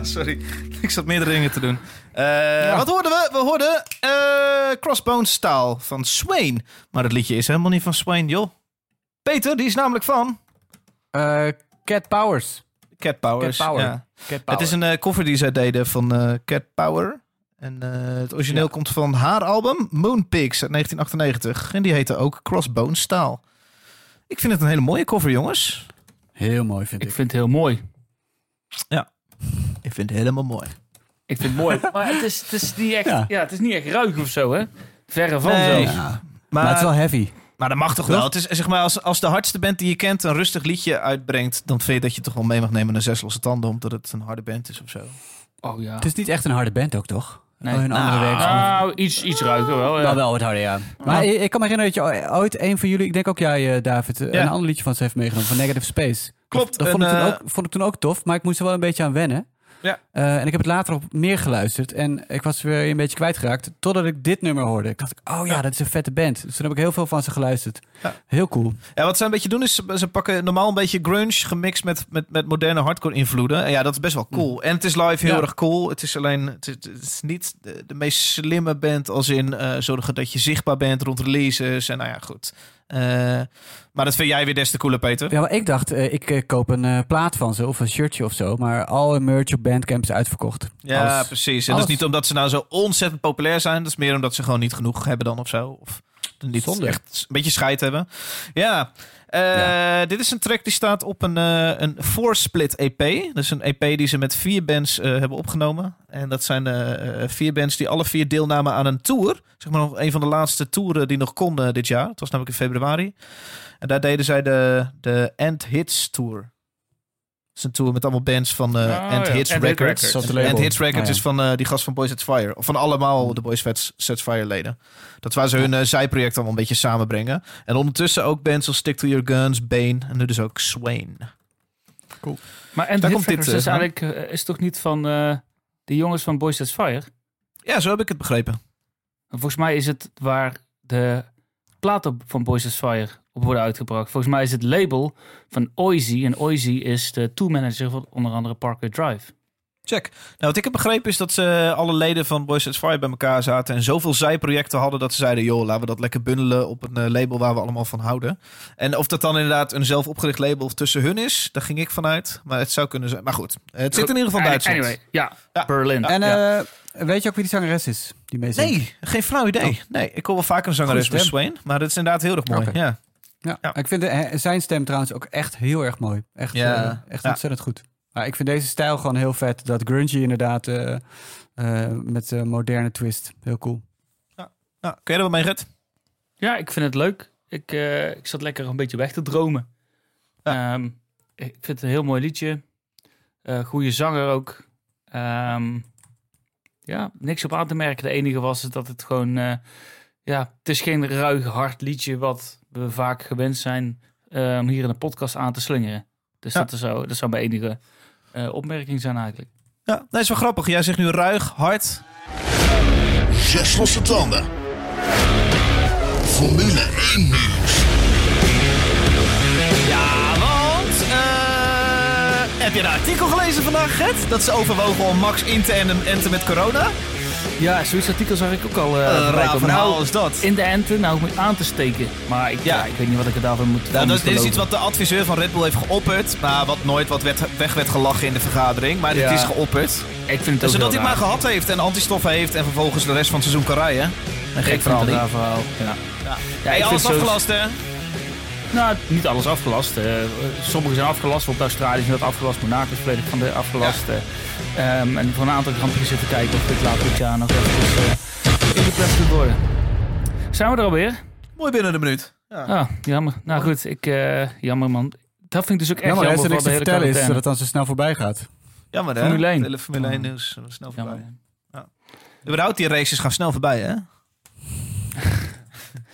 sorry, ik zat meerdere dingen te doen. Eh, Wat hoorden we? We hoorden eh Crossbones Staal van Swain. Maar het liedje is helemaal niet van Swain, joh. Peter, die is namelijk van Eh, Cat Powers. Cat Powers. Cat Power. Ja. Cat Het is een cover die zij deden van eh, Cat Power. En eh, het origineel Ja. komt van haar album Moonpigs uit 1998. En die heette ook Crossbones Staal. Ik vind het een hele mooie cover, jongens. Heel mooi, vind Ik ik. vind het heel mooi. Ik vind het helemaal mooi. Ik vind het mooi. Maar het is, het is niet echt, Ja. ja. het is niet echt ruig of zo, hè? Verre van Nee. zelfs. Ja. Maar, Maar het is wel heavy. maar dat mag toch wel? Het is zeg maar als, als de hardste band die je kent een rustig liedje uitbrengt, dan vind je dat je toch wel mee mag nemen naar zes losse tanden, omdat het een harde band is of zo. Oh ja. Het is niet echt een harde band ook, toch? Nee. Oh, hun andere werk. Nou, iets, iets ruiker wel. Ja. Maar wel wat harder, ja. Maar ik, ik kan me herinneren dat je ooit een van jullie, ik denk ook jij, eh, David, Ja. een ander liedje van ze heeft meegenomen, van Negative Space. Klopt, Dat vond, ik toen eh, ook, vond ik toen ook tof, maar ik moest er wel een beetje aan wennen. Ja. Eh, en ik heb het later op meer geluisterd en ik was weer een beetje kwijtgeraakt totdat ik dit nummer hoorde. Ik dacht, oh ja, dat is een vette band. Dus toen heb ik heel veel van ze geluisterd. Ja. Heel cool. Ja, wat ze een beetje doen is, ze, pakken normaal een beetje grunge gemixt met, met, met moderne hardcore invloeden. En ja, dat is best wel cool. En het is live heel erg cool. Het is alleen, het is, het is niet de, de meest slimme band als in eh, zorgen dat je zichtbaar bent rond releases. En nou ja, goed. Eh, maar dat vind jij weer des te cooler, Peter. Ja, maar ik dacht, eh, ik eh, koop een plaat van ze of een shirtje of zo. Maar al hun merch op Bandcamp is uitverkocht. Ja, Alles. precies. En dat is niet omdat ze nou zo ontzettend populair zijn. Dat is meer omdat ze gewoon niet genoeg hebben dan of zo. Of niet Zonde. echt een beetje scheid hebben. Ja. Eh, Dit is een track die staat op een, eh een four-split EP. Dat is een EP die ze met vier bands eh, hebben opgenomen. En dat zijn vier bands die alle vier deelnamen aan een tour. Zeg maar nog een van de laatste toeren die nog konden dit jaar. Het was namelijk in februari. En daar deden zij de, de End Hits Tour. Dat is een tour met allemaal bands van eh Oh, ja. Hits Hit Records. End Hits Records ja. is van eh, die gast van Boys Sets Fire. Of van allemaal de Boys Sets Sets Fire leden. Dat waar ze hun eh, zijproject allemaal een beetje samenbrengen. En ondertussen ook bands als Stick to Your Guns, Bane en nu dus ook Swain. Maar en Daar de komt dit, is eigenlijk is toch niet van eh, de jongens van Boys That's Fire? Ja, zo heb ik het begrepen. Volgens mij is het waar de platen van Boys That's Fire op worden uitgebracht. Volgens mij is het label van Oizy. En Oizy is de tourmanager van onder andere Parkway Drive. Check. Nou, wat ik heb begrepen is dat ze alle leden van Boys Sets Fire bij elkaar zaten en zoveel zijprojecten hadden dat ze zeiden, joh, laten we dat lekker bundelen op een eh, label waar we allemaal van houden. En of dat dan inderdaad een zelf opgericht label tussen hun is, daar ging ik vanuit. Maar het zou kunnen zijn. Maar goed, het zit in ieder geval Duitsland. Anyway, ja, Ja. Berlin. En Ja. eh, weet je ook wie die zangeres is? Die mee zingt? Nee, geen flauw idee. Nee, ik hoor wel vaker een zangeres. Swain, maar dat is inderdaad heel erg mooi. Ja. Ja. Ja. Ik vind de- zijn stem trouwens ook echt heel erg mooi. Echt, Ja. eh, echt Ja. ontzettend goed. Maar ik vind deze stijl gewoon heel vet. Dat grungy inderdaad eh, eh, met een moderne twist. Heel cool. Nou, kun je er wat mee, Gert? Ja, ik vind het leuk. Ik, eh, ik zat lekker een beetje weg te dromen. Ehm, ik vind het een heel mooi liedje. Eh goede zanger ook. Ehm, ja, niks op aan te merken. De enige was het dat het gewoon... eh, ja, het is geen ruig, hard liedje wat we vaak gewend zijn eh, om hier in de podcast aan te slingeren. Dus Ja. dat, is zo, dat zou mijn enige eh, opmerking zijn eigenlijk. Ja, dat is wel grappig. Jij zegt nu ruig, hard. Zes losse tanden. Formule 1 nieuws. Ja, want... eh, heb je een artikel gelezen vandaag, Gert? Dat ze overwogen om Max in te enten met corona? Ja, zoiets artikel zag ik ook al. eh Een raar verhaal Nou, is dat. in de enten, nou moet aan te steken. Maar ik, Ja. ja. ik weet niet wat ik er daarvan moet Nou, dat, dit is iets wat de adviseur van Red Bull heeft geopperd. Maar wat nooit wat werd, weg werd gelachen in de vergadering. Maar Ja. dit is geopperd. Ik vind het Dus ook zodat hij heel het maar gehad heeft en antistoffen heeft. En vervolgens de rest van het seizoen kan rijden. Een gek verhaal. een verhaal. Ja. Ja. Ja, Hey, ik alles afgelast, hè? Nou, niet alles afgelast. eh sommige zijn afgelast. Op Australië zijn dat afgelast. Monaco is volledig van de afgelast. eh. Ehm, en voor een aantal Prix zitten kijken of dit later dit jaar nog even uh, ingepland moet worden. Zijn we er alweer? Mooi binnen de minuut. Ja. Ah, jammer. Nou goed, ik, eh, jammer man. Dat vind ik dus ook echt Jammer, jammer, als er niks de te hele vertellen is, dat het dan zo snel voorbij gaat. Jammer, hè? Formule 1. Het hele Formule 1 nieuws. eh, Snel voorbij. Jammer. Überhaupt, die races gaan snel voorbij, hè? Oké.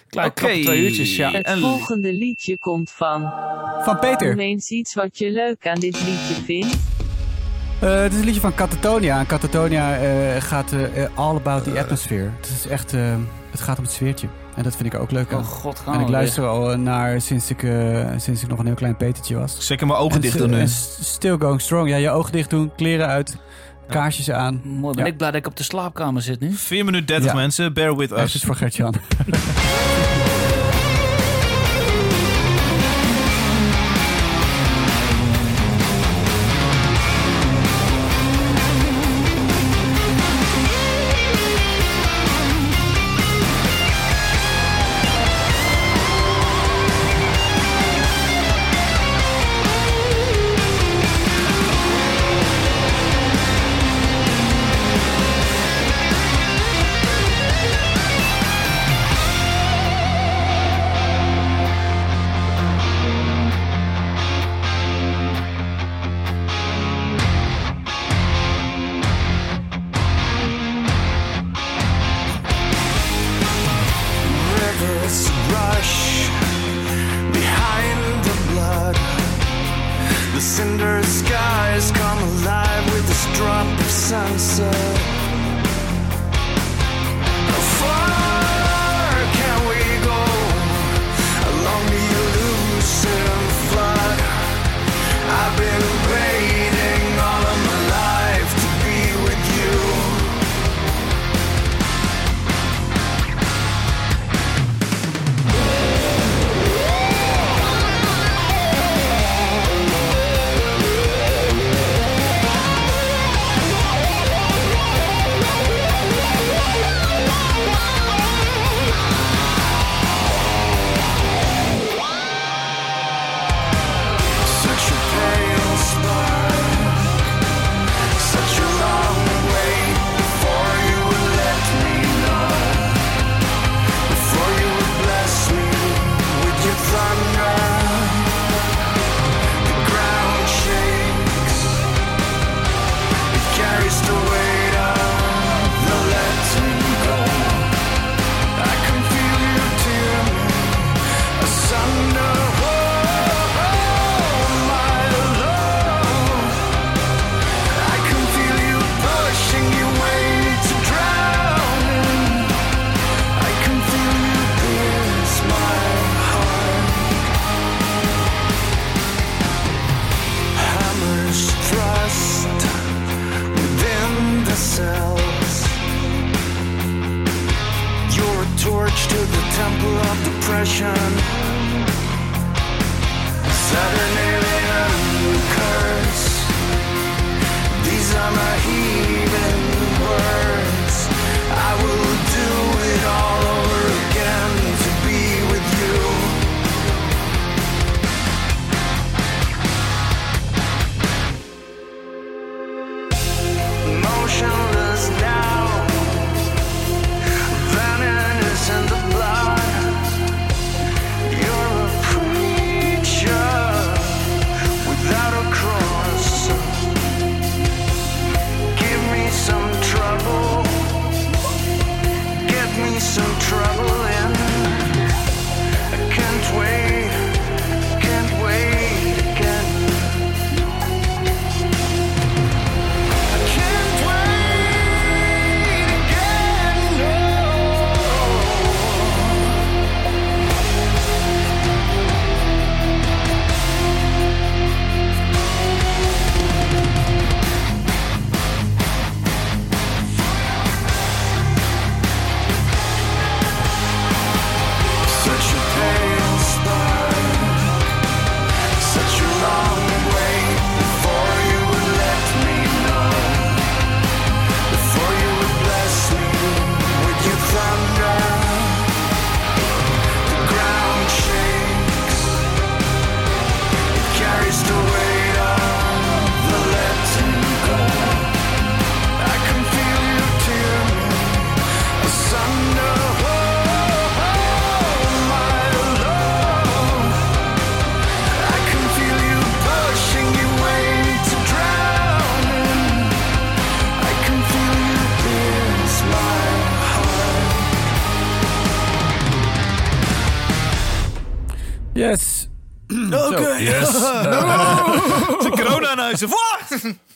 knappe twee uurtjes, ja. Het En- volgende liedje komt van. Van Peter. Noem eens iets wat je leuk aan dit liedje vindt. Eh, het is een liedje van Catatonia. En Catatonia eh, gaat eh, all about the atmosphere. Het is echt, het gaat om het sfeertje. En dat vind ik ook leuk. Oh god, gaan en ik luister al naar sinds ik, eh, sinds ik nog een heel klein petertje was. Zeker mijn ogen dicht doen nu. Still going strong. Ja, je ogen dicht doen, kleren uit, kaarsjes aan. Mooi, ben Ja. ik blij dat ik op de slaapkamer zit nu. 4 minuten 30 Ja. mensen. Bear with us. iets voor Gertjan.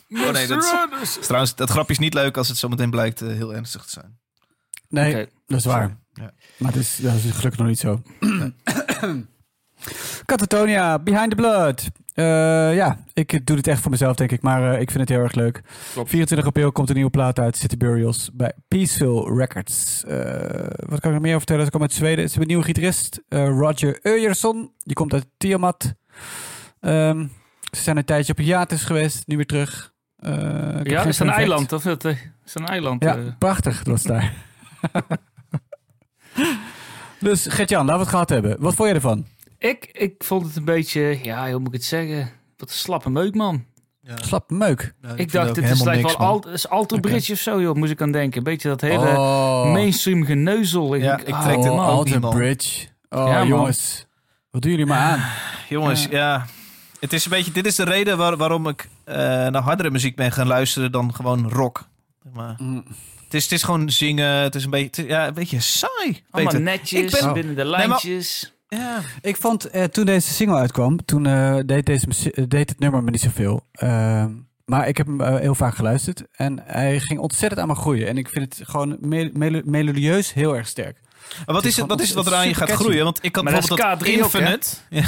Oh nee, dat is, trouwens, dat grapje is niet leuk als het zometeen blijkt eh, heel ernstig te zijn. Nee, dat is waar. Ja. Maar het is, dat is gelukkig nog niet zo. Catatonia, Behind the Blood. Eh, ja, ik doe dit echt voor mezelf, denk ik. Maar eh, ik vind het heel erg leuk. Klopt. 24 april komt een nieuwe plaat uit City Burials bij Peaceful Records. Eh, wat kan ik nog meer over vertellen? Ze komen uit Zweden. Ze hebben een nieuwe gitarist, eh, Roger Öjersson. Die komt uit Tiamat. Ehm, ze zijn een tijdje op hiatus geweest, nu weer terug. Eh, Ja, is een eiland? Of het, eh, is een eiland? Ja, eh? prachtig dat was daar. dus Gert-Jan, laten we het gehad hebben. Wat vond je ervan? Ik, ik vond het een beetje, ja, hoe moet ik het zeggen? Wat een slappe meuk, man. Slap meuk. ik dacht, het is lijkt wel al, is Alter Bridge of zo, joh, moest ik aan denken. Een beetje dat hele oh, mainstream geneuzel. Ik Ja, ik oh, trek ook Alter. Bridge. Oh, Ja, man. jongens. Wat doen jullie maar aan? Jongens, ja. Het is een beetje, dit is de reden waar- waarom ik naar hardere muziek ben gaan luisteren dan gewoon rock. Zeg Maar Mm. het, is, het is gewoon zingen. Het is een beetje, het is- ja, een beetje saai. Allemaal Peter. netjes, Ik ben- binnen de maar- lijntjes. Ja. Ik vond, eh, toen deze single uitkwam, toen eh, deed, deze, eh, deed het nummer me niet zoveel. Ehm, maar ik heb hem eh, heel vaak geluisterd. En hij ging ontzettend aan me groeien. En ik vind het gewoon me- melo- melodieus heel erg sterk. Maar wat is is het, wat is het wat het er aan is je gaat catchy. groeien? Want ik had Maar bijvoorbeeld dat K3 ook, hè? Infinite. ja,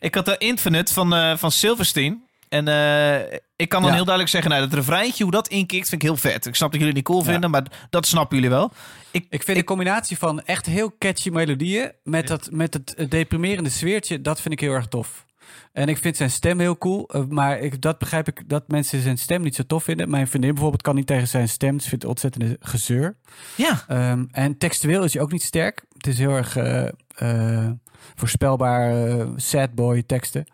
ik had de Infinite van, eh, van Silverstein. En eh, ik kan dan Ja. heel duidelijk zeggen, nou, dat refreintje, hoe dat inkikt, vind ik heel vet. Ik snap dat jullie het niet cool vinden, maar dat snappen jullie wel. Ik, Ik vind de combinatie van echt heel catchy melodieën met, dat, met het deprimerende sfeertje, dat vind ik heel erg tof. En ik vind zijn stem heel cool, eh, maar ik, dat begrijp ik dat mensen zijn stem niet zo tof vinden. Mijn vriendin bijvoorbeeld kan niet tegen zijn stem, ze vindt het ontzettende gezeur. ja, Ehm, en textueel is hij ook niet sterk. Het is heel erg eh, voorspelbaar, sad boy teksten.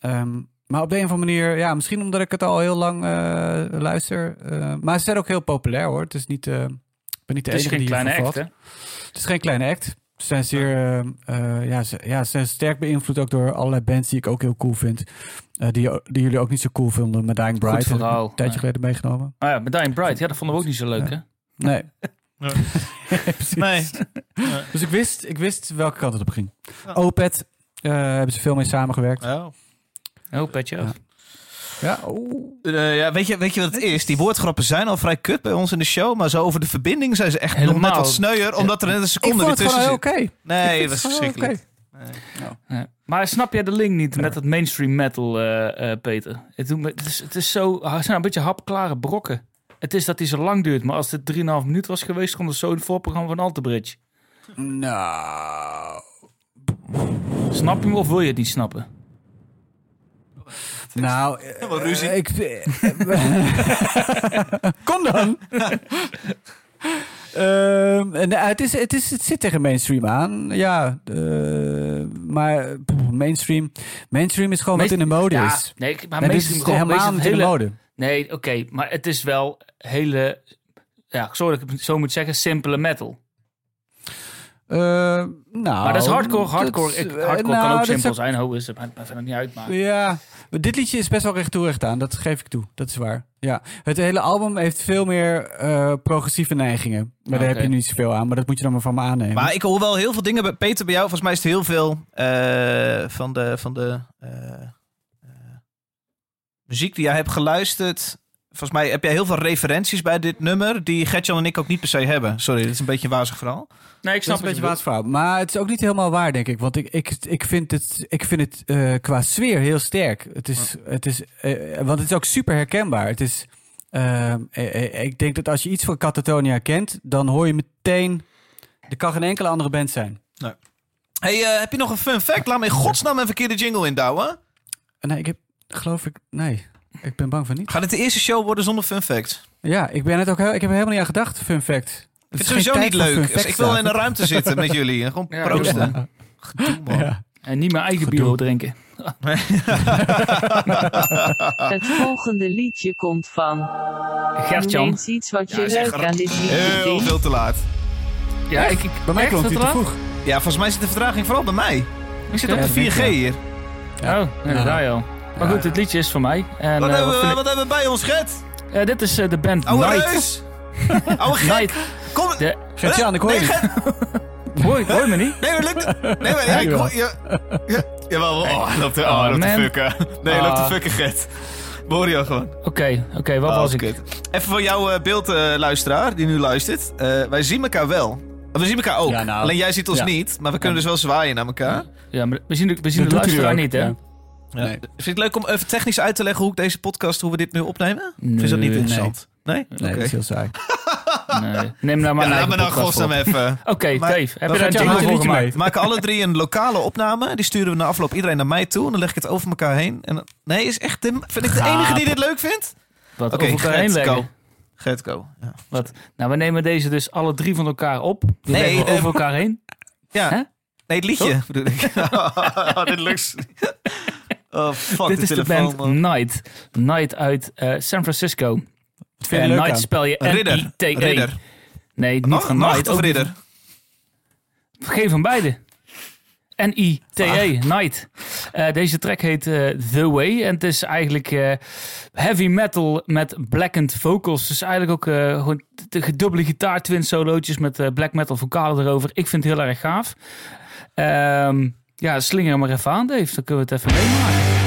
Ehm, maar op de een of andere manier, ja, misschien omdat ik het al heel lang eh, luister. eh, maar ze zijn ook heel populair hoor. Het is niet, eh, ik ben niet de Het is enige geen die kleine act, valt. hè? Het is geen kleine act. Ze zijn zeer, ja, ze, ja, ze zijn sterk beïnvloed ook door allerlei bands die ik ook heel cool vind. Eh, die, die jullie ook niet zo cool vonden. Met Dying heb ik verhaal. een tijdje Ja. geleden meegenomen. Ah ja, met Dying Bright, ja, dat vonden we ook niet zo leuk, hè? Nee. Nee. Dus ik wist, ik wist welke kant het op ging. Opet eh, hebben ze veel mee samengewerkt. Oh. Oh, petje af. Ja, oeh. Eh, ja, weet, je, weet je wat het is? Die woordgrappen zijn al vrij kut bij ons in de show, maar zo over de verbinding zijn ze echt nog net Helemaal. wat sneuier, omdat er net een Ik seconde vond weer het tussen gewoon zit. heel oké. Nee, Ik dat is het gewoon verschrikkelijk. Ja. Maar snap jij de link niet met dat mainstream metal, eh, eh, Peter? Het, doet me, het, is, het is zo, het zijn een beetje hapklare brokken. Het is dat die zo lang duurt, maar als het 3,5 minuut was geweest, kon het zo in het voorprogramma van Alterbridge. Nou. Snap je hem of wil je het niet snappen? Nou, eh, Wat ruzie. eh, ik, Kom dan. Ehm, en, eh, het, is, het, is, het zit tegen mainstream aan. Ja, eh, maar pff, mainstream, mainstream is gewoon wat in de mode ja, is. Nee, maar En mainstream is gewoon, helemaal niet in de hele- mode. Nee, oké, maar het is wel hele, ja, sorry dat ik het zo moet zeggen, simpele metal. Eh, nou, maar dat is hardcore, hardcore. dat- ik, eh, hardcore nou, kan ook is simpel zijn, ho, is het maakt maakt verder niet uit, maar... Ja, maar dit liedje is best wel recht toe recht aan. Dat geef ik toe. Dat is waar. Ja. Het hele album heeft veel meer eh, progressieve neigingen. Maar daar heb je niet zoveel aan. Maar dat moet je dan maar van me aannemen. Maar ik hoor wel heel veel dingen bij Peter, bij jou. Volgens mij is het heel veel eh, van de, van de eh, muziek die jij hebt geluisterd. Volgens mij heb jij heel veel referenties bij dit nummer die Gertjan en ik ook niet per se hebben. Sorry, dit is een beetje een wazig verhaal. Nee, ik dat snap is een wat beetje je bedoelt. waardverhaal. Maar het is ook niet helemaal waar, denk ik. Want ik, ik, ik vind het, ik vind het eh, qua sfeer heel sterk. Het is, het is, eh, want het is ook super herkenbaar. Het is, eh, ik denk dat als je iets van Catatonia kent, dan hoor je meteen... Er kan geen enkele andere band zijn. Hey, eh, heb je nog een fun fact? Laat me in godsnaam een verkeerde jingle indouwen. Nee, ik heb, geloof ik, nee. Ik ben bang van niet. Gaat het de eerste show worden zonder fun fact? Ja, ik ben het ook heel, ik heb er helemaal niet aan gedacht, fun fact. Ik vind het sowieso niet leuk. Dus ik wil in een ruimte zitten met jullie en gewoon Ja, proosten. Gedoe, man. Ja. En niet mijn eigen bureau drinken. Het volgende liedje komt van. Gertjan. eens iets wat je Ja, leuk aan dit liedje Heel veel te laat. Ja, ik, ik, Bij mij klonk hij dat te laat? vroeg. Ja, volgens mij zit de vertraging vooral bij mij. Ik zit op Ja, de dat denk 4G ik wel. hier. Oh, nee, dat daar al. Maar goed, het liedje is van mij. En, Wat, eh, hebben, wat we, hebben we bij ons, Gert? eh, dit is eh, de band Oude Night. reus! Oude gek! Night. Kom! De, Gert-Jan, ik hoor Nee, je. Hoor, hoor je me niet? Nee, dat lukt. Nee, maar ja, ik hoor je. Ja, jawel, oh, hij loopt, oh, hij loopt te fucken. Nee, hij loopt te Ah. fucken, Gert. We horen jou gewoon. Oké, oké, wat Oh, was ik? kut. Even voor jouw eh, beeldluisteraar die nu luistert. Eh, wij zien elkaar wel. We zien elkaar ook. Ja, nou, Alleen jij ziet ons ja. niet. Maar we kunnen dus wel zwaaien naar elkaar. Ja, maar we zien de, we zien de luisteraar niet, hè? Ja. Nee. Vind je het leuk om even technisch uit te leggen hoe ik deze podcast, hoe we dit nu opnemen? Of is dat niet interessant? Nee? Nee, dat is heel saai. Nee. Neem nou maar Ja, laat me godsnaam op. even. Oké, Maar- Dave, heb je daar een jingle voor gemaakt? We maken alle drie een lokale opname. Die sturen we na afloop iedereen naar mij toe. En dan leg ik het over elkaar heen. En dan- nee, is echt Tim. Vind ik de Gaap. enige die dit leuk vindt? Wat over elkaar heen Gert, leggen. go. Ja. Wat? Nou, we nemen deze dus alle drie van elkaar op. Die Nee, leggen we eh, over elkaar heen. Ja. Nee, het liedje bedoel ik. oh, dit lukt. Oh, fuck Dit de is de band man. Night. Night uit eh, San Francisco. Wat vind je En leuk Night aan? spel je Ridder. N-I-T-E. Ridder. Nee, niet Nacht, van Night. of ridder? Geen van beide. N-I-T-E, Night. Eh, deze track heet eh, The Way. En het is eigenlijk eh, heavy metal met blackened vocals. Dus eigenlijk ook eh, gewoon de dubbele gitaar, twin solootjes met eh, black metal vocalen erover. Ik vind het heel erg gaaf. Ehm, ja, slinger maar even aan, Dave. Dan kunnen we het even meemaken.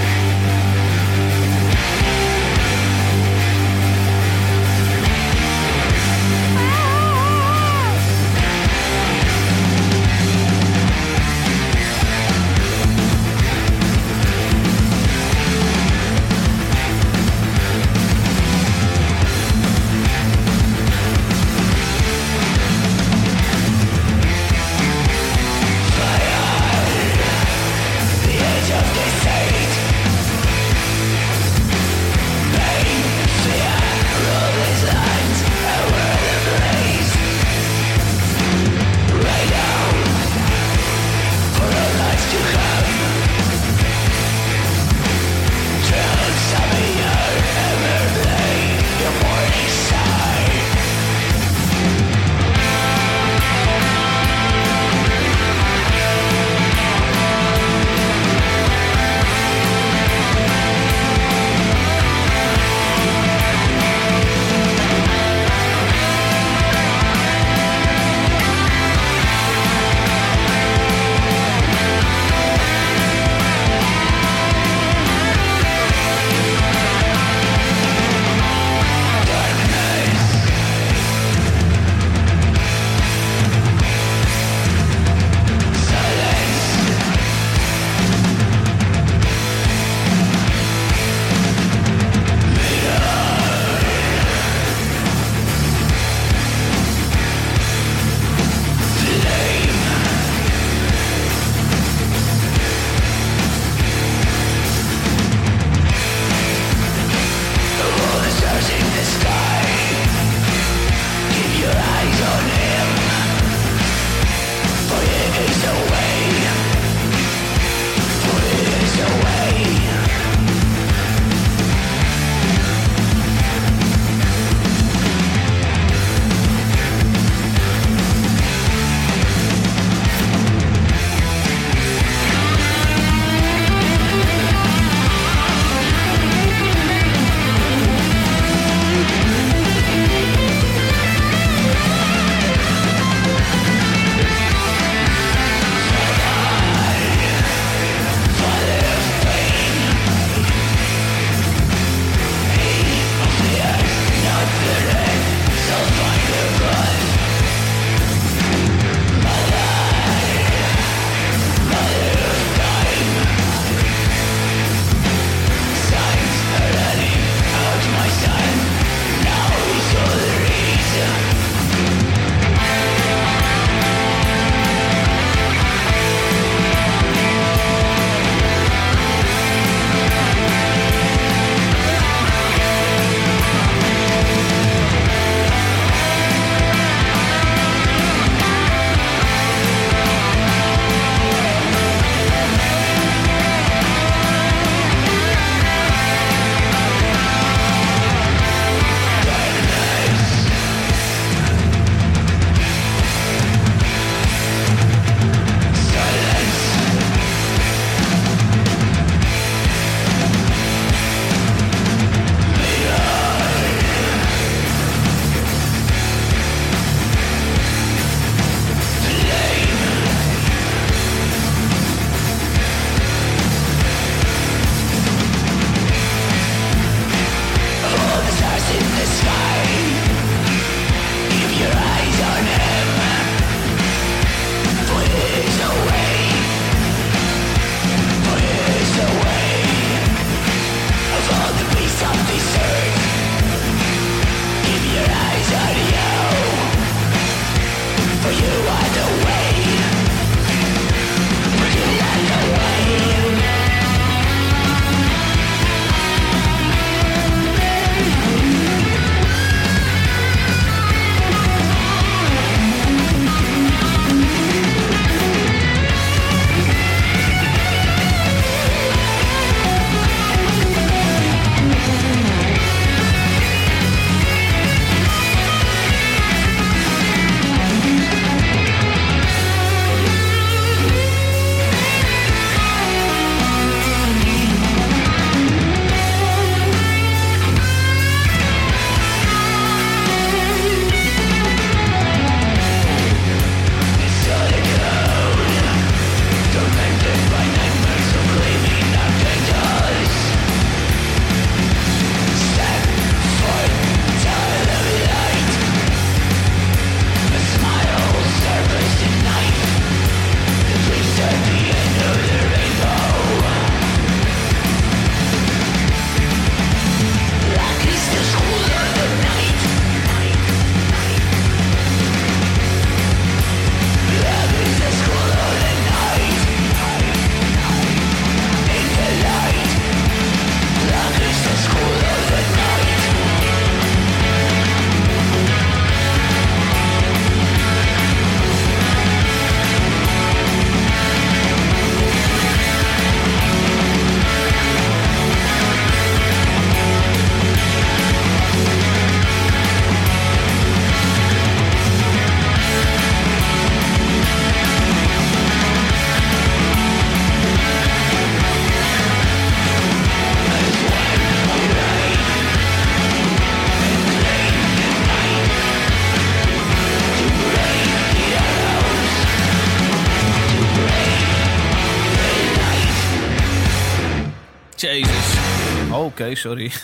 Sorry.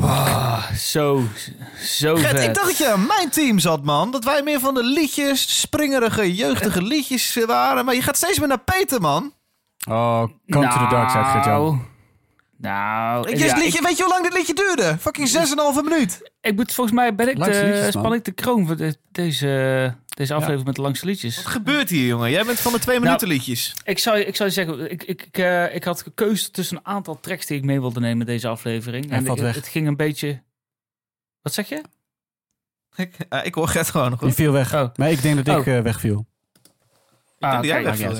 Ah, zo, zo Gert, vet. ik dacht dat je aan mijn team zat, man. Dat wij meer van de liedjes, springerige, jeugdige liedjes waren. Maar je gaat steeds meer naar Peter, man. Oh, come to the dark side, Gert-Jan. Nou, Ik, ja, liedje, ik, weet je hoe lang dit liedje duurde? Fucking 6,5 minuut. ik moet, volgens mij ben ik de, liedjes, man. span ik de kroon voor de- deze, deze aflevering met de langste liedjes. Wat gebeurt hier, jongen? Jij bent van de twee minuten liedjes. Ik zou, ik zou zeggen, ik, ik, ik, eh, ik had gekeuze tussen een aantal tracks die ik mee wilde nemen in deze aflevering. Hij en valt ik- weg. het ging een beetje... Wat zeg je? Ik, eh, ik hoor Gert gewoon nog Die goed. viel weg. Oh. Maar ik denk dat ik Oh. eh, wegviel. Ik denk dat jij wegviel,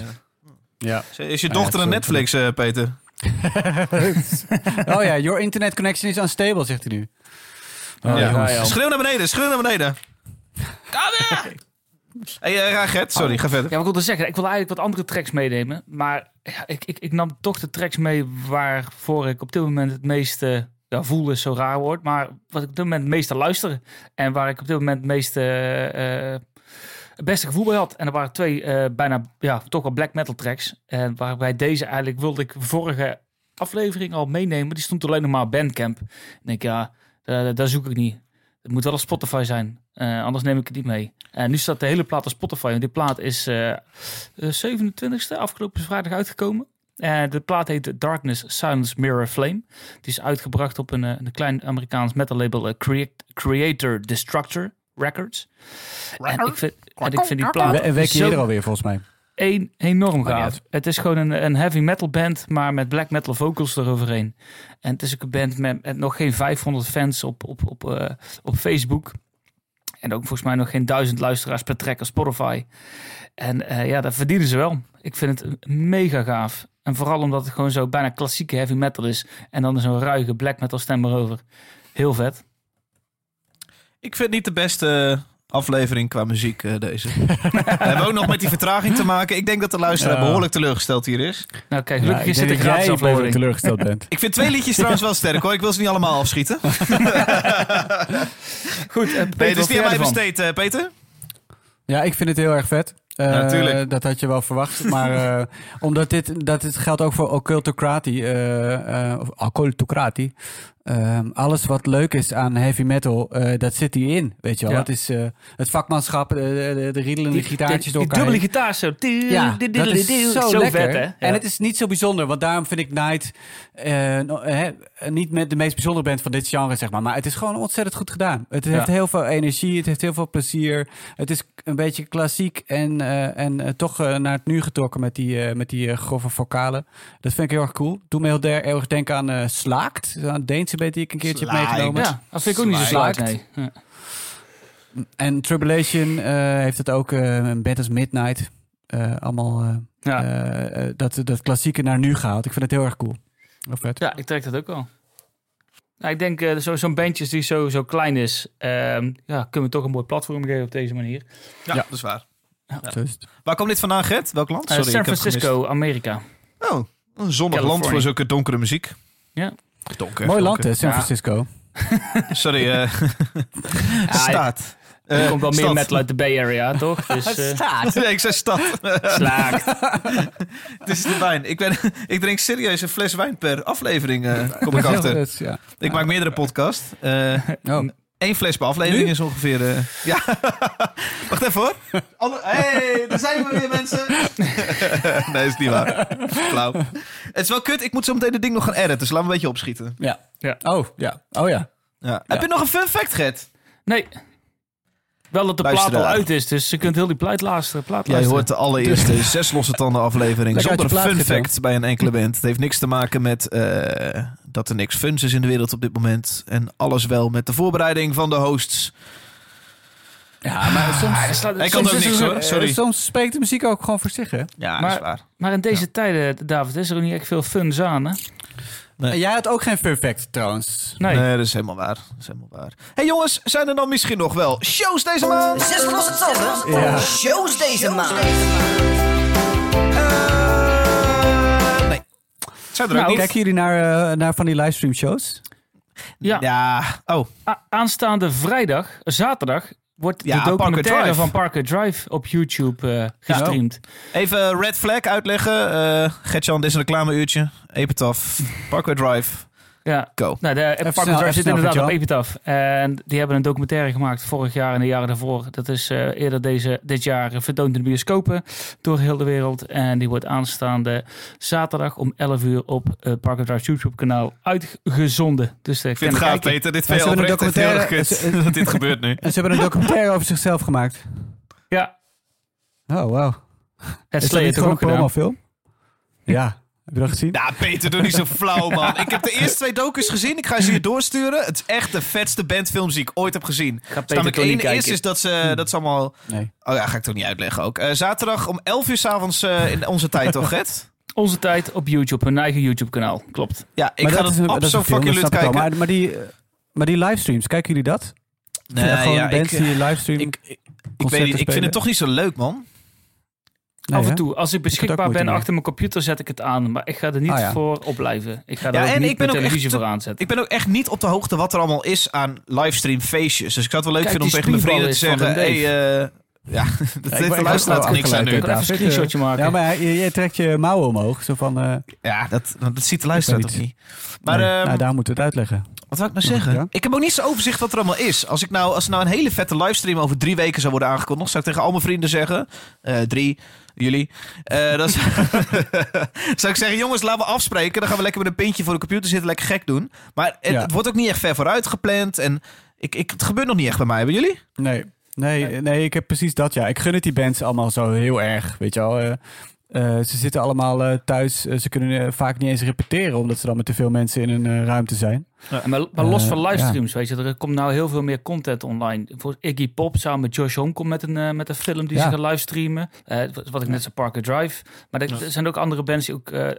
ja. Is je Ah, dochter ja, een. Netflix, eh, Peter? oh ja, your internet connection is unstable, zegt hij nu. Oh, Ja. Schreeuw naar beneden, schreeuw naar beneden. Hey, uh, Gert, sorry, ga verder. Ja, wat ik wilde zeggen, ik wil eigenlijk wat andere tracks meenemen. Maar ja, ik, ik, ik nam toch de tracks mee waarvoor ik op dit moment het meeste ja, voel is zo raar woord. Maar wat ik op dit moment het meeste luister. En waar ik op dit moment het meeste eh, het beste gevoel bij had. En er waren twee eh, bijna ja, toch wel black metal tracks. En waarbij deze eigenlijk wilde ik vorige aflevering al meenemen. Die stond alleen nog maar Bandcamp. Ik denk, ja, daar, zoek ik niet. Het moet wel op Spotify zijn. Eh, anders neem ik het niet mee. En nu staat de hele plaat op Spotify. En die plaat is eh eh, 27e, afgelopen vrijdag uitgekomen. En de plaat heet Darkness, Silence, Mirror, Flame. Die is uitgebracht op een, een klein Amerikaans metal label, Creat- Creator Destructor Records. En ik, vind, en ik vind die plaat Een weekje zo eerder alweer, volgens mij. een, enorm gaaf. Het is gewoon een, een heavy metal band, maar met black metal vocals eroverheen. En het is ook een band met, met nog geen 500 fans op, op, op, eh, op Facebook. En ook volgens mij nog geen duizend luisteraars per track op Spotify. En eh, ja, dat verdienen ze wel. Ik vind het mega gaaf. En vooral omdat het gewoon zo bijna klassieke heavy metal is. En dan zo'n ruige black metal stem erover. Heel vet. Ik vind niet de beste aflevering qua muziek, eh, deze. We hebben ook nog met die vertraging te maken. Ik denk dat de luisteraar Ja. behoorlijk teleurgelijk hier is. Nou kijk, gelukkig ik is dit een gratis aflevering. teleurgesteld bent. Ik vind twee liedjes trouwens wel sterk hoor. Ik wil ze niet allemaal afschieten. Goed, eh, Peter, Nee, dus die jij ervan? besteed, eh, Peter. Ja, ik vind het heel erg vet. Eh, Ja, tuurlijk. dat had je wel verwacht. Maar eh, omdat dit, dat dit geldt ook voor occultocratie. eh eh, of occultocratie. Ehm, alles wat leuk is aan heavy metal, eh, dat zit hierin. Weet je wel. Ja. Is eh, het vakmanschap, de, de, de, de riedelende gitaartjes die, door die elkaar dubbele heen. gitaar zo. Ja, dat is zo, lekker. vet, hè? Ja. En het is niet zo bijzonder, want daarom vind ik Night eh, no- hè, niet met de meest bijzondere band van dit genre, zeg maar. Maar het is gewoon ontzettend goed gedaan. Het heeft heel veel energie, het heeft heel veel plezier. Het is een beetje klassiek en, eh, en eh, toch eh, naar het nu getrokken met die, eh, met die eh, grove vocalen. Dat vind ik heel erg cool. Doe me heel, erg denken aan eh, Slaakt, aan de Deense band die ik een keertje heb meegenomen. Ja, dat vind ik ook niet zo slaak, nee. Ja. En Tribulation eh, heeft het ook, eh, een band als Midnight. Eh, allemaal eh, Ja. dat, dat klassieke naar nu gehaald. Ik vind het heel erg cool. Heel vet. ja, ik trek dat ook wel. Nou, ik denk eh, zo- zo'n bandjes die zo, zo klein is, ehm, ja, kunnen we toch een mooi platform geven op deze manier. Ja, dat is waar. Dus, Waar komt dit vandaan, Gert? Welk land? Sorry, San ik heb het Francisco, Amerika. Oh, een zonnig land voor zulke donkere muziek. Ja. Donker. mooi land, hè, San Ja. Francisco. Sorry, eh staat. Er Eh, komt wel meer metal uit de Bay Area, toch? Dus, eh Nee, ik zei stad. slaakt. Het is de wijn. Ik, ben, ik drink serieus een fles wijn per aflevering, eh, kom ik achter. Ja. Ik maak meerdere podcasts. Eh Oh. Eén fles per aflevering Nu? is ongeveer... eh, ja. Wacht even hoor. Alle, hey, daar zijn we weer mensen. nee, is niet waar. Flauw. Het is wel kut. Ik moet zo meteen dit ding nog gaan editen. Dus laten we een beetje opschieten. Ja. Ja. Oh, ja. Oh, ja. Ja. Heb je nog een fun fact, Gert? Nee. Wel dat de Luister plaat al uit is, dus je kunt heel die plaat luisteren. Plaat Jij luisteren. hoort de allereerste zes losse tanden aflevering. Lekker Zonder fun fact bij een enkele band. Het heeft niks te maken met eh, dat er niks funs is in de wereld op dit moment. En alles wel met de voorbereiding van de hosts. Ja, maar soms, Ah, soms niks hoor. eh, Sorry. soms spreekt de muziek ook gewoon voor zich, hè? Ja, Maar- dat is waar. Maar in deze tijden, David, is er ook niet echt veel funs aan, hè? Nee. En jij had ook geen fact, trouwens. Nee. Nee, dat is helemaal waar. Dat is helemaal waar. hey jongens, zijn er dan misschien nog wel shows deze maand? Zes losse tanden. Ja. Shows deze maand. Nee. Zijn er ook Nou, niet? Kijken jullie naar, eh, naar van die livestream shows? Ja, Ja, oh. a- aanstaande vrijdag, zaterdag, wordt Ja, de documentaire Parker van Parker Drive op YouTube eh, gestreamd. Even Red Flag uitleggen. Eh Gertjan, dit is een reclameuurtje. Epitaph, Parkway Drive, Ja. go. Nou, de Parker snel, Drive zit snel, inderdaad op. Epitaph. En die hebben een documentaire gemaakt vorig jaar en de jaren daarvoor. Dat is eh, eerder deze, dit jaar eh, vertoond in de bioscopen door heel de wereld. En die wordt aanstaande zaterdag om 11 uur op eh Parker Drive YouTube kanaal uitgezonden. Dus eh, Ik vind het gaaf, Peter. Dit hebben een oprecht heel documentaire- kut dat dit gebeurt nu. En ze hebben een documentaire over zichzelf gemaakt. Ja, Oh, wauw. het Is ook een promofilm? Ja. Heb je dat gezien? Nou, Peter, doe niet zo flauw, man. Ik heb de eerste twee docus gezien. Ik ga ze je doorsturen. Het is echt de vetste bandfilm die ik ooit heb gezien. Ga Dus toch niet één kijken. eerste is dat ze, dat ze allemaal... Nee. Oh ja, ga ik toch niet uitleggen ook. Eh, zaterdag om 11 uur s'avonds avonds in onze tijd, toch, Gert? Onze tijd op YouTube, hun eigen YouTube kanaal. Klopt. Ja, ik maar ga dat dat op dat is zo een film, fucking dat lut kijken. Maar, maar, die, eh, maar die livestreams, kijken jullie dat? Nee, gewoon ja, bands ik, die livestreamen? ik, ik, ik concerten weet niet, ik vind het toch niet zo leuk, man. Nee, Af en toe, als ik beschikbaar ben achter mijn computer, zet ik het aan. Maar ik ga er niet Ah, ja. voor opblijven. Ik ga Ja, er ook en niet ik ben ook televisie echt- voor aanzetten. Ik ben ook echt niet op de hoogte wat er allemaal is aan livestream feestjes. Dus ik zou het wel leuk Kijk, vinden om tegen mijn vrienden te zeggen... is Hey, eh, ja, dat ik heeft de luisteraar niks aan nu. Ik even een screenshotje maken. Ja, maar je trekt je mouwen omhoog. Zo van, eh, Ja, dat, dat ziet de luisteraar toch niet. Maar nee, ehm, nou, daar moeten we het uitleggen. wat wil ik nou zeggen? Ja? Ik heb ook niet zo overzicht wat er allemaal is. Als, ik nou, als er nou een hele vette livestream over drie weken zou worden aangekondigd... zou ik tegen al mijn vrienden zeggen... eh, drie, jullie. eh, zou, zou ik zeggen, jongens, laten we afspreken. Dan gaan we lekker met een pintje voor de computer zitten, lekker gek doen. Maar het, Ja. het wordt ook niet echt ver vooruit gepland. En ik, ik, het gebeurt nog niet echt bij mij. Hebben jullie? Nee, nee, nee, ik heb precies dat, ja. Ik gun het die bands allemaal zo heel erg, weet je wel. Eh, eh, ze zitten allemaal eh, thuis. Eh, ze kunnen vaak niet eens repeteren... omdat ze dan met te veel mensen in een eh, ruimte zijn. Ja, maar, maar los van livestreams, weet je, er komt nou heel veel meer content online. Voor Iggy Pop samen met Josh Home komt met een, met een film die Ja. ze gaan livestreamen. Eh, wat ik net zei, Parker Drive. Maar er, er zijn ook andere bands die ook eh,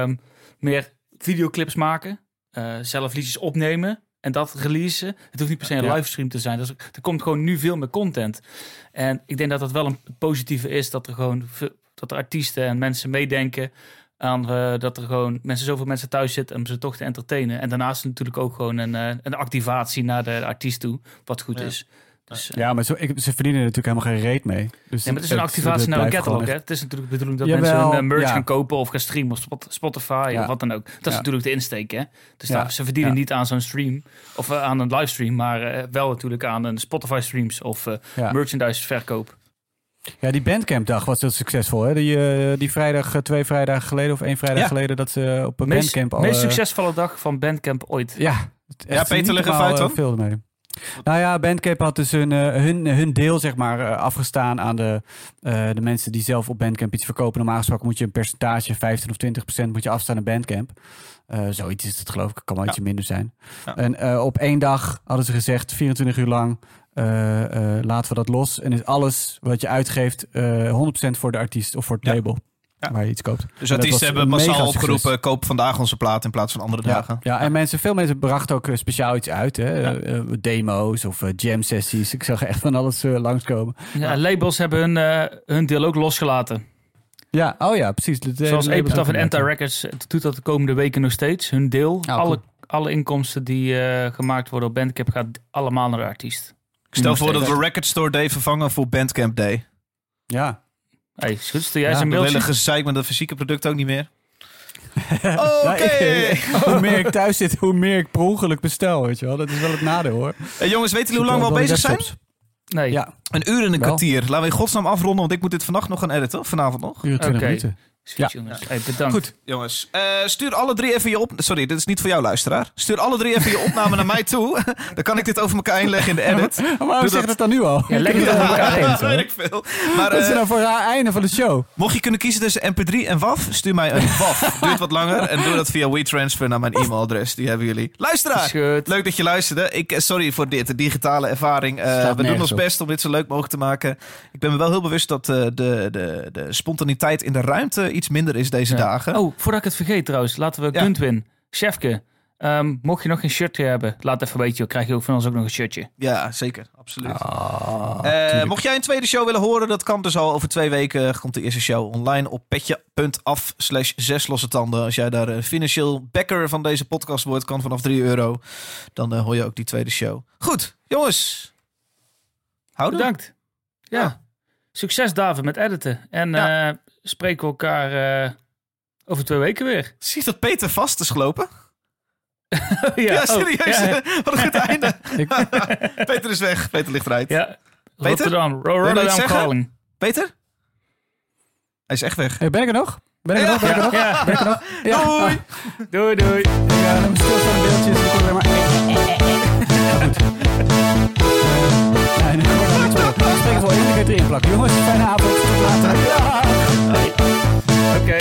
ehm, meer videoclips maken. eh, zelf liedjes opnemen en dat releasen. Het hoeft niet per se een Ja. livestream te zijn. Dus er komt gewoon nu veel meer content. En ik denk dat dat wel een positieve is, dat er gewoon veel- dat er artiesten en mensen meedenken aan eh, dat er gewoon mensen zoveel mensen thuis zitten om ze toch te entertainen. En daarnaast natuurlijk ook gewoon een, eh, een activatie naar de artiest toe, wat goed Ja. is. Dus, eh, Ja, maar zo, ik, ze verdienen er natuurlijk helemaal geen reet mee. Dus ja, maar het is een activatie naar een catalog. Hè? Het is natuurlijk de bedoeling dat Jawel, mensen hun eh, merch ja. gaan kopen of gaan streamen op Spot- Spotify Ja. of wat dan ook. Dat is Ja. natuurlijk de insteek. Hè? Dus Ja. daar, ze verdienen Ja. niet aan zo'n stream of aan een livestream, maar wel natuurlijk aan een Spotify streams of eh, Ja. merchandise verkoop. Ja, die Bandcamp-dag was heel succesvol. Hè? Die, eh, die vrijdag, eh, twee vrijdagen geleden of één vrijdag Ja. geleden... dat ze op een Meest, Bandcamp al... meest eh, succesvolle dag van Bandcamp ooit. Ja, Ja, Peter, leg even normaal, uit dan. veel ermee. Nou ja, Bandcamp had dus hun, hun, hun deel zeg maar afgestaan aan de, eh, de mensen die zelf op Bandcamp iets verkopen. Normaal gesproken moet je een percentage, 15 of 20 procent, moet je afstaan aan Bandcamp. Eh, zoiets is het geloof ik, kan wel Ja. ietsje minder zijn. Ja. En eh, op één dag hadden ze gezegd, 24 uur lang, laten we dat los. En is alles wat je uitgeeft eh 100% voor de artiest of voor het Ja. label. Ja. Waar je iets koopt. Dus artiesten hebben massaal succes. opgeroepen... koop vandaag onze plaat in plaats van andere Ja, dagen. ja, en mensen, veel mensen brachten ook eh, speciaal iets uit. Hè? Eh, eh, demo's of eh, jam sessies. Ik zag echt van alles eh, langskomen. Ja, labels hebben hun, eh, hun deel ook losgelaten. Ja, oh ja, precies. De- Zoals Epitaph en de- Anti Records doet dat de komende weken nog steeds. Hun deel, Oh, alle, cool. alle inkomsten die eh, gemaakt worden op Bandcamp gaat allemaal naar de artiest. Ik stel voor dat we Record Store Day vervangen voor Bandcamp Day. Ja. Hey, stuur jij Ja, we mailtje? willen gezeik met dat fysieke product ook niet meer. Oké. Hoe meer ik thuis zit, hoe meer ik per ongeluk bestel. Weet je wel? Dat is wel het nadeel hoor. Hey, jongens, weten jullie hoe lang we al bezig zijn? Nee. Ja, Een uur en een Wel. kwartier. Laten we in godsnaam afronden, want ik moet dit vannacht nog gaan editen. Vanavond nog. uur en 20 Oké. minuten. Sweet, Ja. jongens. Hey, bedankt. Goed, jongens. Eh, stuur alle drie even je op... Sorry, dit is niet voor jou, luisteraar. Stuur alle drie even je opname naar mij toe. Dan kan ik dit over elkaar inleggen in de edit. Maar waarom zeg je dat- dat dan nu al? Ja, leg het over elkaar heen. Ja, weet ik veel. Maar Wat is er eh, nou voor raar einde van de show? mocht je kunnen kiezen tussen MP3 en WAF, stuur mij een WAF. Duurt wat langer en doe dat via WeTransfer naar mijn e-mailadres. Die hebben jullie. Luisteraar! Leuk dat je luisterde. Ik, eh, sorry voor dit, de digitale ervaring. Eh, we doen ons op. best om dit zo leuk mogelijk te maken. Ik ben me wel heel bewust dat eh, de, de, de spontaniteit in de ruimte iets minder is deze Ja. dagen. Oh, voordat ik het vergeet trouwens, laten we Ja. Guntwin, Chefke, ehm, mocht je nog geen shirtje hebben, laat even weten, joh, krijg je ook van ons ook nog een shirtje. Ja, zeker. Absoluut. Ah, Eh, mocht jij een tweede show willen horen, dat kan dus al over twee weken. Komt de eerste show online op petje.af slash zes losse tanden. Als jij daar eh, financieel backer van deze podcast wordt, kan vanaf 3 euro. Dan eh, hoor je ook die tweede show. Goed, jongens. Houden? Bedankt. Ja. Succes David met editen. En Ja. Spreken we elkaar eh, over twee weken weer. Zie je dat Peter vast is gelopen? ja, Ja, oh, serieus. ja, Wat een goed einde. Peter is weg. Peter ligt eruit. ja. Rotterdam. Je Rotterdam zeggen? calling. Peter? Hij is echt weg. Hey, ben ik er nog? Ben ik er nog? Ben ik er nog? Ja. Ben ik er nog? Ja. Doei. Ah, Doei, doei. ik ga naar mijn stilstaande beeldjes. Ik hoor alleen maar... Ik voor eeuwigheid erin plakken. Jongens, fijne avond. Oké.